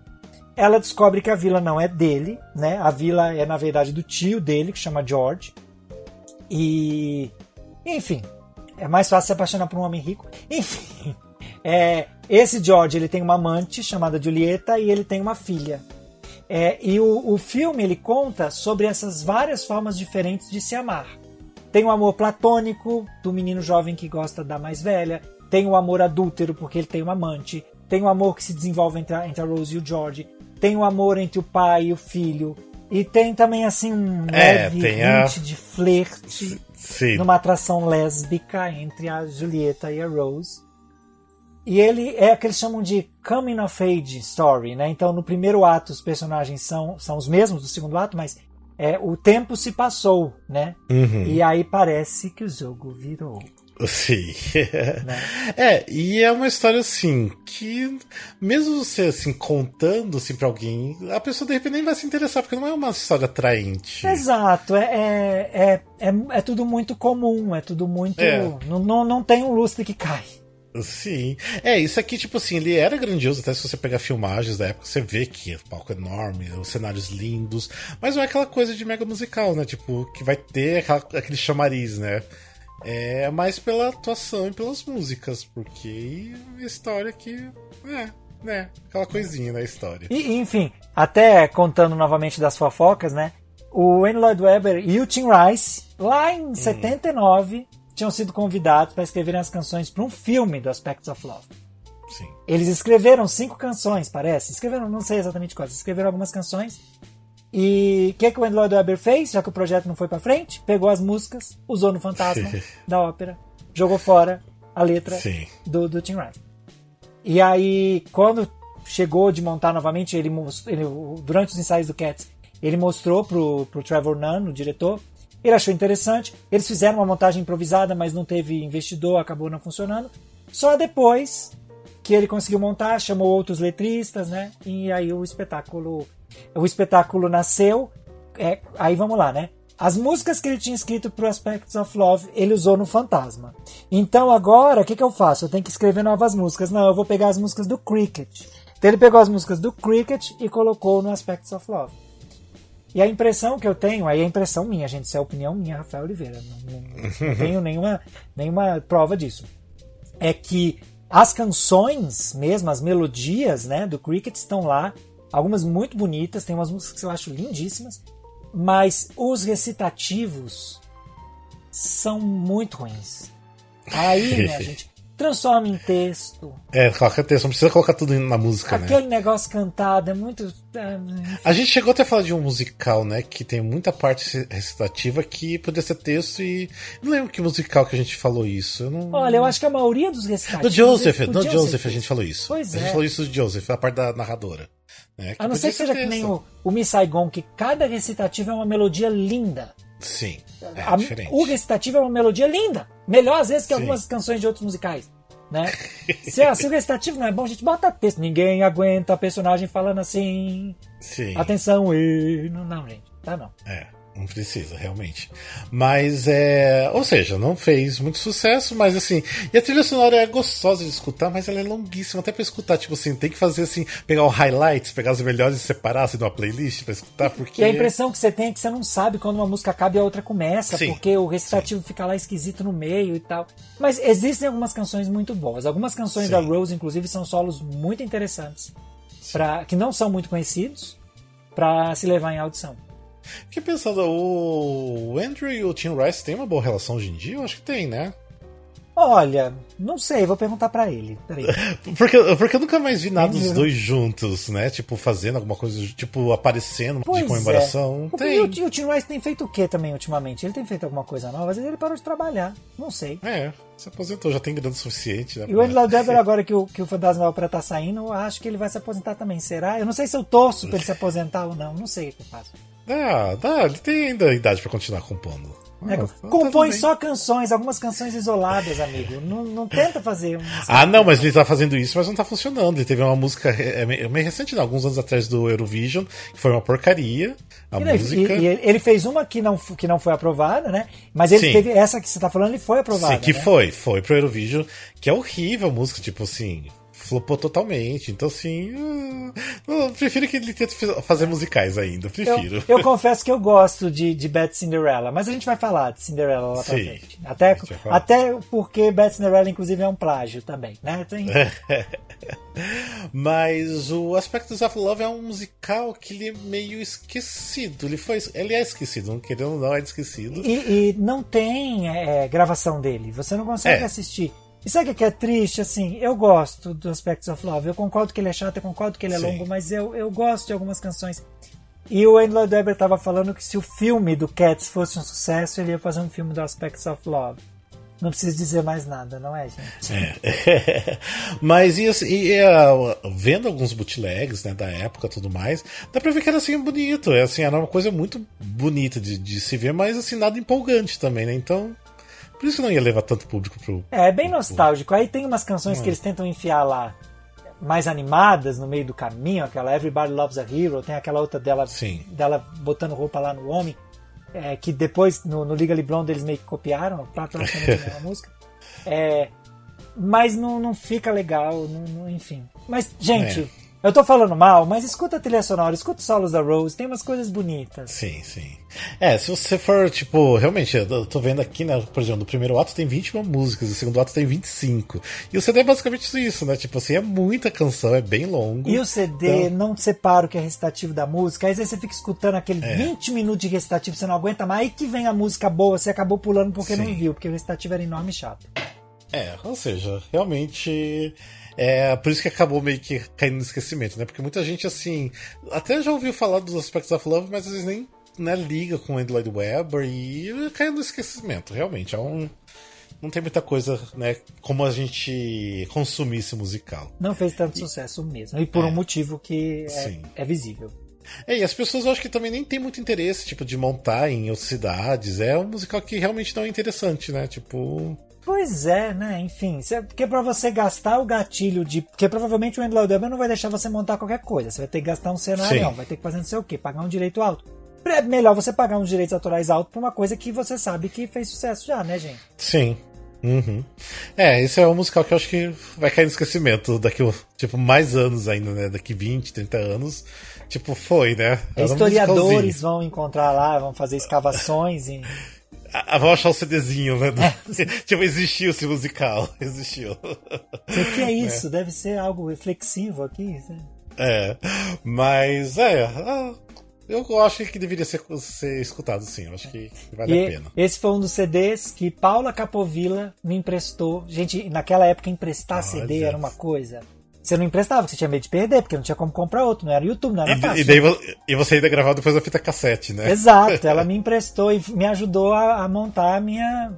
ela descobre que a vila não é dele, né? A vila é na verdade do tio dele, que chama George. E enfim, é mais fácil se apaixonar por um homem rico. <laughs> Enfim, é, esse George ele tem uma amante chamada Julieta e ele tem uma filha. É, e o, o filme ele conta sobre essas várias formas diferentes de se amar. Tem o amor platônico do menino jovem que gosta da mais velha. Tem o amor adúltero porque ele tem uma amante. Tem o amor que se desenvolve entre a, entre a Rose e o George. Tem o amor entre o pai e o filho. E tem também assim um é, leve a... de flerte Sim. numa atração lésbica entre a Julieta e a Rose. E ele é o que eles chamam de coming of age story, né? Então no primeiro ato os personagens são, são os mesmos do segundo ato, mas é, o tempo se passou, né? Uhum. E aí parece que o jogo virou. Sim. Né? <laughs> É, e é uma história assim que, mesmo você assim, contando assim pra alguém, a pessoa de repente nem vai se interessar, porque não é uma história atraente. Exato, é, é, é, é, é tudo muito comum, é tudo muito. É. Não, não, não tem um lustre que cai. Sim. É, isso aqui, tipo assim, ele era grandioso, até se você pegar filmagens da época, você vê que o palco é enorme, os cenários lindos, mas não é aquela coisa de mega musical, né? Tipo, que vai ter aquela, aquele chamariz, né? É mais pela atuação e pelas músicas, porque a história que. É, né? Aquela coisinha da história. E, enfim, até contando novamente das fofocas, né? O Wayne Lloyd Webber e o Tim Rice, lá em hum. 79, tinham sido convidados para escreverem as canções para um filme do Aspects of Love. Sim. Eles escreveram cinco canções, parece. Escreveram, não sei exatamente quais, escreveram algumas canções e o que, que o Andrew Lloyd Webber fez, já que o projeto não foi para frente? Pegou as músicas, usou no Fantasma <laughs> da ópera, jogou fora a letra do, do Tim Rice. E aí, quando chegou de montar novamente, ele, ele, durante os ensaios do Cats, ele mostrou pro, pro Trevor Nunn, o diretor, ele achou interessante. Eles fizeram uma montagem improvisada, mas não teve investidor, acabou não funcionando. Só depois que ele conseguiu montar, chamou outros letristas, né? E aí o espetáculo o espetáculo nasceu. É, aí vamos lá, né? As músicas que ele tinha escrito para Aspects of Love, ele usou no Fantasma. Então agora, o que, que eu faço? Eu tenho que escrever novas músicas. Não, eu vou pegar as músicas do Cricket. Então ele pegou as músicas do Cricket e colocou no Aspects of Love. E a impressão que eu tenho, aí é a impressão minha, gente, isso é a opinião minha, Rafael Oliveira. Não, não, não <laughs> tenho nenhuma, nenhuma prova disso. É que as canções mesmo, as melodias né, do Cricket estão lá Algumas muito bonitas, tem umas músicas que eu acho lindíssimas, mas os recitativos são muito ruins. Aí, minha <laughs> gente, transforma em texto. É, coloca texto, não precisa colocar tudo na música, Aquele né? Aquele negócio cantado é muito. É, a gente chegou até a falar de um musical, né? Que tem muita parte recitativa que poderia ser texto e. Não lembro que musical que a gente falou isso. Eu não... Olha, eu acho que a maioria dos recitativos. Do Joseph, do Joseph, Joseph a gente falou isso. Pois a gente é. falou isso do Joseph, a parte da narradora. Né? A não ser que seja que nem o, o Miss Saigon, que cada recitativo é uma melodia linda. Sim. É a, o recitativo é uma melodia linda. Melhor às vezes que Sim. algumas canções de outros musicais. Né? <laughs> Se, se o recitativo não é bom, a gente bota texto. Ninguém aguenta a personagem falando assim. Sim. Atenção, e. Não, não, gente. Tá não. É. Não precisa, realmente. Mas é. Ou seja, não fez muito sucesso, mas assim. E a trilha sonora é gostosa de escutar, mas ela é longuíssima. Até pra escutar, tipo assim, tem que fazer assim, pegar o highlights, pegar os melhores e separar assim numa playlist pra escutar, porque. E a impressão que você tem é que você não sabe quando uma música acaba e a outra começa, Sim, porque o recitativo fica lá esquisito no meio e tal. Mas existem algumas canções muito boas. Algumas canções Sim. da Rose, inclusive, são solos muito interessantes. Pra, que não são muito conhecidos, pra se levar em audição. Fiquei pensando, o Andrew e o Tim Rice têm uma boa relação hoje em dia? Eu acho que tem, né? Olha, não sei, vou perguntar pra ele. Peraí. <laughs> Porque, porque eu nunca mais vi nada dos Uhum. dois juntos, né? Tipo, fazendo alguma coisa, tipo, aparecendo Pois de comemoração. é. Tem. O, e o Tim Rice tem feito o que também ultimamente? Ele tem feito alguma coisa nova? Às vezes ele parou de trabalhar. Não sei. É, se aposentou, já tem grana suficiente, né? E o Andy Laudeber, agora que o, que o Fantasma da Ópera tá saindo, eu acho que ele vai se aposentar também. Será? Eu não sei se eu torço pra ele se aposentar ou não. Não sei o que eu faço. Ah, dá, ele tem ainda idade pra continuar compondo. É, Ah, tá compõe bem. só canções, algumas canções isoladas, amigo. Não, não tenta fazer. <laughs> Ah, não, mas ele tá fazendo isso, mas não tá funcionando. Ele teve uma música é, meio recente, não, alguns anos atrás do Eurovision, que foi uma porcaria. A E, né, música. e- e ele- fez uma que não, que não foi aprovada, né? Mas ele Sim. teve essa que você tá falando, ele foi aprovada. Sim, que né? foi, foi pro Eurovision, que é horrível a música, tipo assim, flopou totalmente. Então, assim, eu prefiro que ele tente fa- fazer musicais ainda, Eu, prefiro. eu confesso que eu gosto de, de Bad Cinderella, mas a gente vai falar de Cinderella lá pra Sim, frente. Até, até porque Bad Cinderella, inclusive, é um plágio também, né? Tem, <laughs> Mas o Aspects of Love é um musical que ele é meio esquecido. Ele foi, ele é esquecido, não querendo ou não, é esquecido. E, e não tem é, gravação dele, você não consegue É. assistir. E sabe o que é triste? Assim, eu gosto do Aspects of Love. Eu concordo que ele é chato, eu concordo que ele é Sim. longo, mas eu, eu gosto de algumas canções. E o Andy Laudeber estava falando que se o filme do Cats fosse um sucesso, ele ia fazer um filme do Aspects of Love. Não preciso dizer mais nada, não é, gente? É. <laughs> Mas e, assim, e, é, vendo alguns bootlegs né, da época e tudo mais, dá pra ver que era assim bonito. É, assim, era uma coisa muito bonita de, de se ver, mas assim, nada empolgante também, né? Então, por isso que não ia levar tanto público pro. É, é bem nostálgico. Aí tem umas canções Hum. que eles tentam enfiar lá mais animadas no meio do caminho, aquela Everybody Loves a Hero, tem aquela outra dela, Sim. dela botando roupa lá no homem, é, que depois no, no Legally Blonde eles meio que copiaram, praticamente a mesma <laughs> música. É, mas não, não fica legal, não- não- enfim. Mas, gente, É. eu tô falando mal, mas escuta a trilha sonora, escuta os solos da Rose, tem umas coisas bonitas. Sim, sim. É, se você for, tipo, realmente, eu tô vendo aqui, né? Por exemplo, no primeiro ato tem 21 músicas, no segundo ato tem 25. E o CD é basicamente isso, né? Tipo assim, é muita canção, é bem longo. E o CD Então- não separa o que é recitativo da música, aí às vezes você fica escutando aquele É. 20 minutos de recitativo, você não aguenta mais, aí que vem a música boa, você acabou pulando porque não Sim. viu, porque o recitativo era enorme e chato. É, ou seja, realmente. É por isso que acabou meio que caindo no esquecimento, né? Porque muita gente, assim, até já ouviu falar dos Aspects of Love, mas às vezes nem né, liga com o Andy Lloyd Webber e cai no esquecimento, realmente. É um. Não tem muita coisa, né? Como a gente consumir esse musical. Não fez tanto sucesso mesmo, e por É. um motivo que é, é visível. É, e as pessoas eu acho que também nem tem muito interesse, tipo, de montar em outras cidades. É um musical que realmente não é interessante, né? Tipo. Pois é, né? Enfim, porque pra você gastar o gatilho de. Porque provavelmente o Andy Laudeber não vai deixar você montar qualquer coisa. Você vai ter que gastar um cenário, vai ter que fazer não sei o quê, pagar um direito alto. É melhor você pagar uns direitos autorais altos pra uma coisa que você sabe que fez sucesso já, né, gente? Sim. Uhum. É, esse é um musical que eu acho que vai cair no esquecimento daqui, tipo, mais anos ainda, né? Daqui 20, 30 anos. Tipo, foi, né? Era um Historiadores musicalzinho. vão encontrar lá, vão fazer escavações e. Ah, ah, vão achar o CDzinho, né? É. <laughs> tipo, existiu esse musical. <laughs> Existiu. O que é isso? Deve ser algo reflexivo aqui. né? É. Mas, é. Eu acho que deveria ser, ser escutado, sim. Eu acho que vale a E pena. esse foi um dos CDs que Paula Capovilla me emprestou. Gente, naquela época emprestar. CD era uma coisa. Você não emprestava, porque você tinha medo de perder, porque não tinha como comprar outro, não era YouTube, não era E, fácil. e daí, e você ainda gravava depois a fita cassete, né? Exato, ela <laughs> me emprestou e me ajudou a, a montar a minha,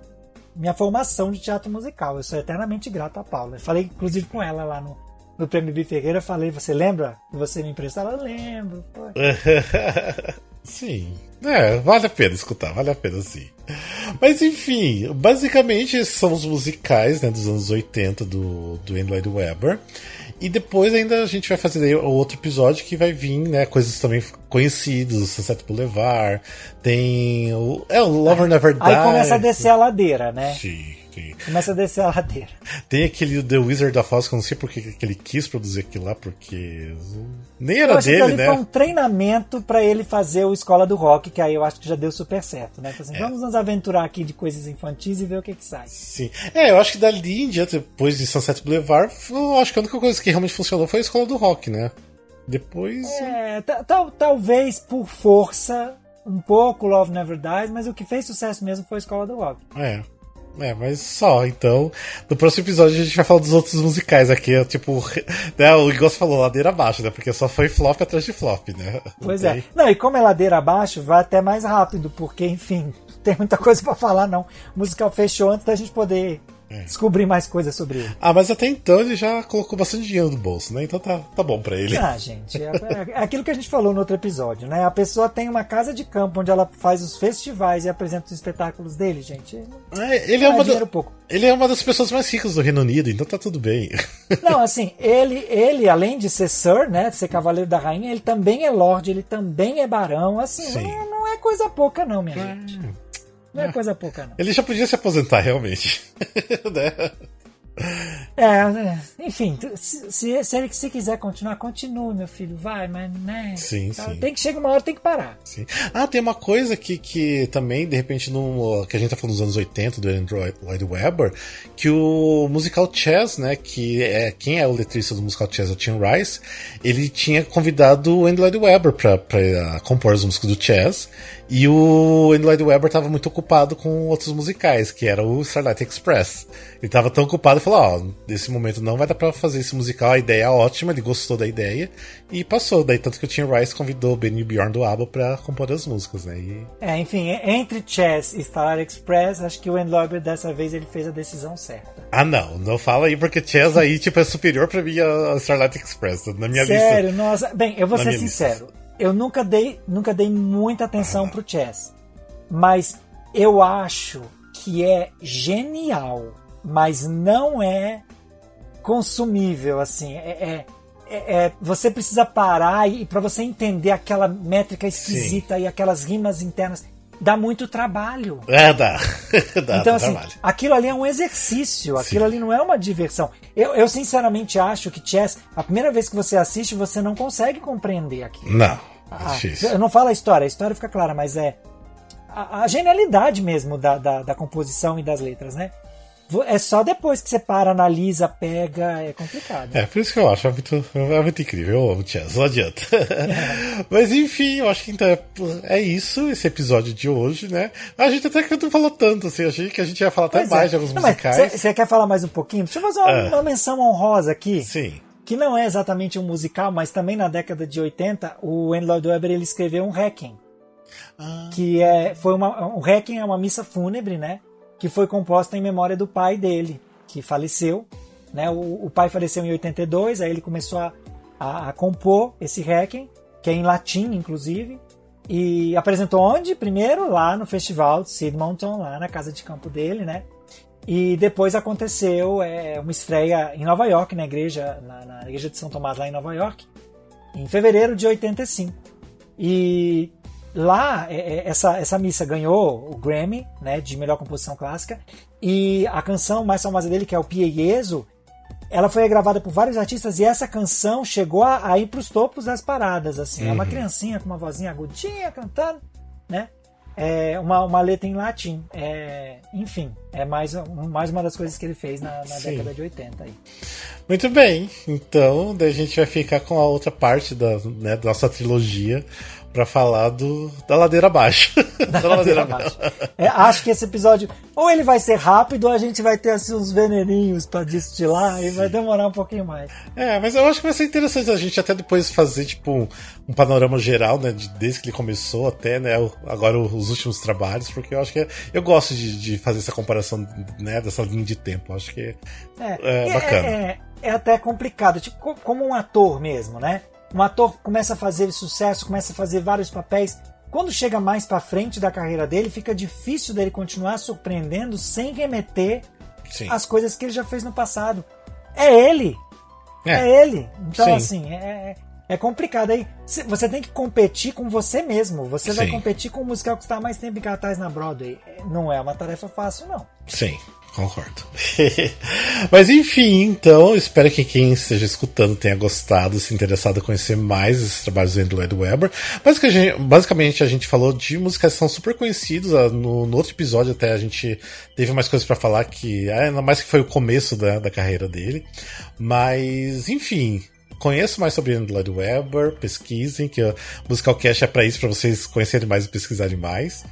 minha formação de teatro musical. Eu sou eternamente grato a Paula. Eu falei, inclusive, com ela lá no, no Prêmio B Ferreira, eu falei, você lembra você me emprestou? Ela, lembro. Pô. <laughs> Sim. É, vale a pena escutar, vale a pena sim. Mas enfim, basicamente esses são os musicais né, dos anos 80 do, do Andrew Lloyd Webber. E depois ainda a gente vai fazer outro episódio que vai vir, né? Coisas também conhecidas, Sunset Boulevard, tem o. É, o Lover Never Die. Aí começa a descer a ladeira, né? Sim. Sim. Começa a descer a ladeira. Tem aquele The Wizard of Oz, que eu não sei porque que ele quis produzir aquilo lá, porque nem era eu acho dele, que né? Foi um treinamento para ele fazer o Escola do Rock, que aí eu acho que já deu super certo, né? Assim, É. Vamos nos aventurar aqui de coisas infantis e ver o que que sai. Sim. É, eu acho que dali em diante, depois de Sunset Boulevard, eu acho que a única coisa que realmente funcionou foi a escola do rock, né? Depois. É, ta- tal- talvez por força, um pouco Love Never Dies, mas o que fez sucesso mesmo foi a Escola do Rock. É. É, mas só, então. No próximo episódio a gente vai falar dos outros musicais aqui, é tipo. <laughs> Né, o Igor falou ladeira abaixo, né? Porque só foi flop atrás de flop, né? <laughs> Pois é. Não, e como é ladeira abaixo, vai até mais rápido, porque, enfim, não <laughs> tem muita coisa pra falar, não. O musical fechou antes da gente poder É. descobrir mais coisas sobre ele. Ah, mas até então ele já colocou bastante dinheiro no bolso, né? Então tá, tá bom pra ele. Ah, gente, é, é aquilo que a gente falou no outro episódio, né? A pessoa tem uma casa de campo onde ela faz os festivais e apresenta os espetáculos dele, gente. É, ele, é é uma da- pouco. ele é uma das pessoas mais ricas do Reino Unido, então tá tudo bem. <laughs> Não, assim, ele, ele, além de ser Sir, né? De ser Cavaleiro da Rainha, ele também é Lorde, ele também é Barão. Assim, Sim. não é, não é coisa pouca, não, minha gente. Não é coisa pouca, não. Ele já podia se aposentar, realmente. <laughs> né? É, é, enfim, se, se, ele se quiser continuar, continue, meu filho, vai, mas né. Sim, tá, sim. Tem que chegar uma hora, tem que parar. Sim. Ah, tem uma coisa que, que também, de repente, no, que a gente tá falando dos anos 80, do Andrew Lloyd Webber, que o musical Chess, né, que é quem é o letrista do musical Chess, é o Tim Rice, ele tinha convidado o Andrew Lloyd Webber pra, pra ah, compor as músicas do Chess, e o Andrew Lloyd Webber tava muito ocupado com outros musicais, que era o Starlight Express. Ele tava tão ocupado e falou, ó, nesse momento não vai dar pra fazer esse musical, a ideia é ótima, ele gostou da ideia, e passou. Daí tanto que o Tim Rice convidou o Benny Bjorn do ABBA pra compor as músicas, né? E É, enfim, entre Chess e Star Express, acho que o Andy Lauber dessa vez ele fez a decisão certa. Ah, não, não fala aí, porque Chess aí, tipo, é superior pra mim a Starlight Express. Na minha Sério, lista. nossa. Bem, eu vou Na ser sincero. Eu nunca dei, nunca dei muita atenção pro Chess. Mas eu acho que é genial, mas não é consumível, assim. É, é- é- é- você precisa parar e para você entender aquela métrica esquisita e aquelas rimas internas. Dá muito trabalho. É, dá. <laughs> dá, Então, assim, trabalho. aquilo ali é um exercício, aquilo Sim. ali não é uma diversão. Eu, eu, sinceramente acho que Chess, a primeira vez que você assiste, você não consegue compreender aquilo. Não, é Ah, difícil. eu não falo a história, a história fica clara, mas é a, a genialidade mesmo da, da, da composição e das letras, né? É só depois que você para, analisa, pega, é complicado. É, por isso que eu acho, é muito, é muito incrível. Eu amo Chess, não adianta. <laughs> Mas enfim, eu acho que então é, é isso, esse episódio de hoje, né? A gente até que não falou tanto, assim, achei que a gente ia falar até Pois mais é. de alguns Não, musicais. Você quer falar mais um pouquinho? Deixa eu fazer uma, Ah. uma menção honrosa aqui. Sim. que não é exatamente um musical, mas também na década de 80, o Andrew Lloyd Webber ele escreveu um Requiem, Ah, que é foi uma um Requiem é uma missa fúnebre, né, que foi composta em memória do pai dele, que faleceu, né? O, o pai faleceu em 82, aí ele começou a, a, a compor esse Requiem, que é em latim, inclusive, e apresentou onde? Primeiro lá no festival de Sidmonton, lá na casa de campo dele, né? E depois aconteceu é, uma estreia em Nova York, na igreja, na, na igreja de São Tomás, lá em Nova York, em fevereiro de 85. E lá, é, é, essa, essa missa ganhou o Grammy né, de melhor composição clássica. E a canção mais famosa dele, que é o Pieyeso, ela foi gravada por vários artistas e essa canção chegou a, a ir para os topos das paradas. assim É uma criancinha com uma vozinha agudinha cantando, né? É uma, uma letra em latim. É, enfim, é mais, mais uma das coisas que ele fez na, na década de 80. Aí. Muito bem, então daí a gente vai ficar com a outra parte da, né, da nossa trilogia pra falar do, da ladeira abaixo. <laughs> da ladeira abaixo. É, acho que esse episódio, ou ele vai ser rápido, ou a gente vai ter assim, uns veneninhos pra destilar e vai demorar um pouquinho mais. É, mas eu acho que vai ser interessante a gente até depois fazer, tipo, um, um panorama geral, né, de- desde que ele começou até, né, agora os últimos trabalhos, porque eu acho que é- eu gosto de, de fazer essa comparação, né, dessa linha de tempo, eu acho que É, e bacana. É, é até complicado, tipo, co- como um ator mesmo, né? Um ator começa a fazer sucesso, começa a fazer vários papéis, quando chega mais para frente da carreira dele, fica difícil dele continuar surpreendendo sem remeter Sim. as coisas que ele já fez no passado. É ele! É, é ele! Então, Sim. assim, é, é complicado. Aí você tem que competir com você mesmo. Você vai Sim. competir com o musical que está mais tempo em cartaz na Broadway. Não é uma tarefa fácil, não. Sim, concordo. <laughs> Mas enfim, então, espero que quem esteja escutando tenha gostado, se interessado em conhecer mais esses trabalhos do Lloyd Webber. Basicamente, a gente falou de músicas que são super conhecidas. ah, No, no outro episódio até a gente teve mais coisas pra falar que, ah, ainda mais que foi o começo da, da carreira dele. Mas, enfim, Conheçam mais sobre Andrew Lloyd Webber, pesquisem, que o Musicalcast é pra isso, pra vocês conhecerem mais e pesquisarem mais.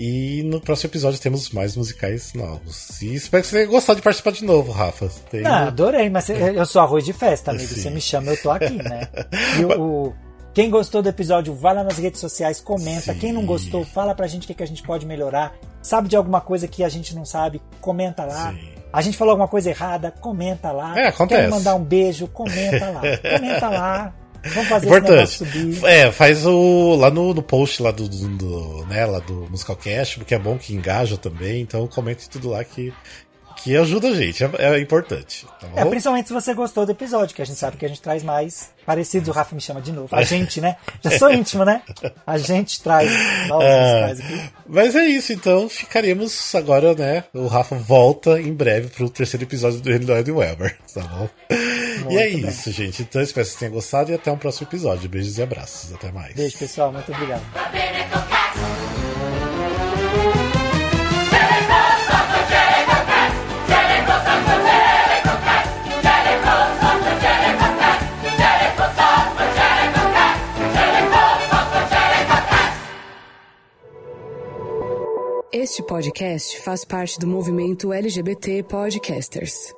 E no próximo episódio temos mais musicais novos. E espero que você tenha gostado de participar de novo, Rafa. Tem- Ah, adorei, mas eu sou arroz de festa, amigo. Sim. Você me chama, eu tô aqui, né? <laughs> E o, quem gostou do episódio, vai lá nas redes sociais, comenta. Sim. Quem não gostou, fala pra gente o que, que a gente pode melhorar. Sabe de alguma coisa que a gente não sabe, comenta lá. Sim. A gente falou alguma coisa errada, comenta lá. É, acontece. Quer mandar um beijo, comenta lá. <laughs> Comenta lá. Vamos fazer Importante. É, faz o. lá no, no post lá do, do, do, né, lá do Musicalcast, porque é bom que engaja também, então comente tudo lá que, que ajuda a gente, é, é importante. Tá? É, principalmente se você gostou do episódio, que a gente sabe que a gente traz mais parecidos. O Rafa me chama de novo. A gente, né? Já sou íntimo, né? A gente traz novos É, aqui. mas é isso, então ficaremos agora, né? O Rafa volta em breve pro terceiro episódio do Henry Lloyd Webber, tá bom? E é bem. isso, gente. Então espero que vocês tenham gostado e até um próximo episódio. Beijos e abraços. Até mais. Beijo, pessoal. Muito obrigado. Este podcast faz parte do movimento LGBT Podcasters.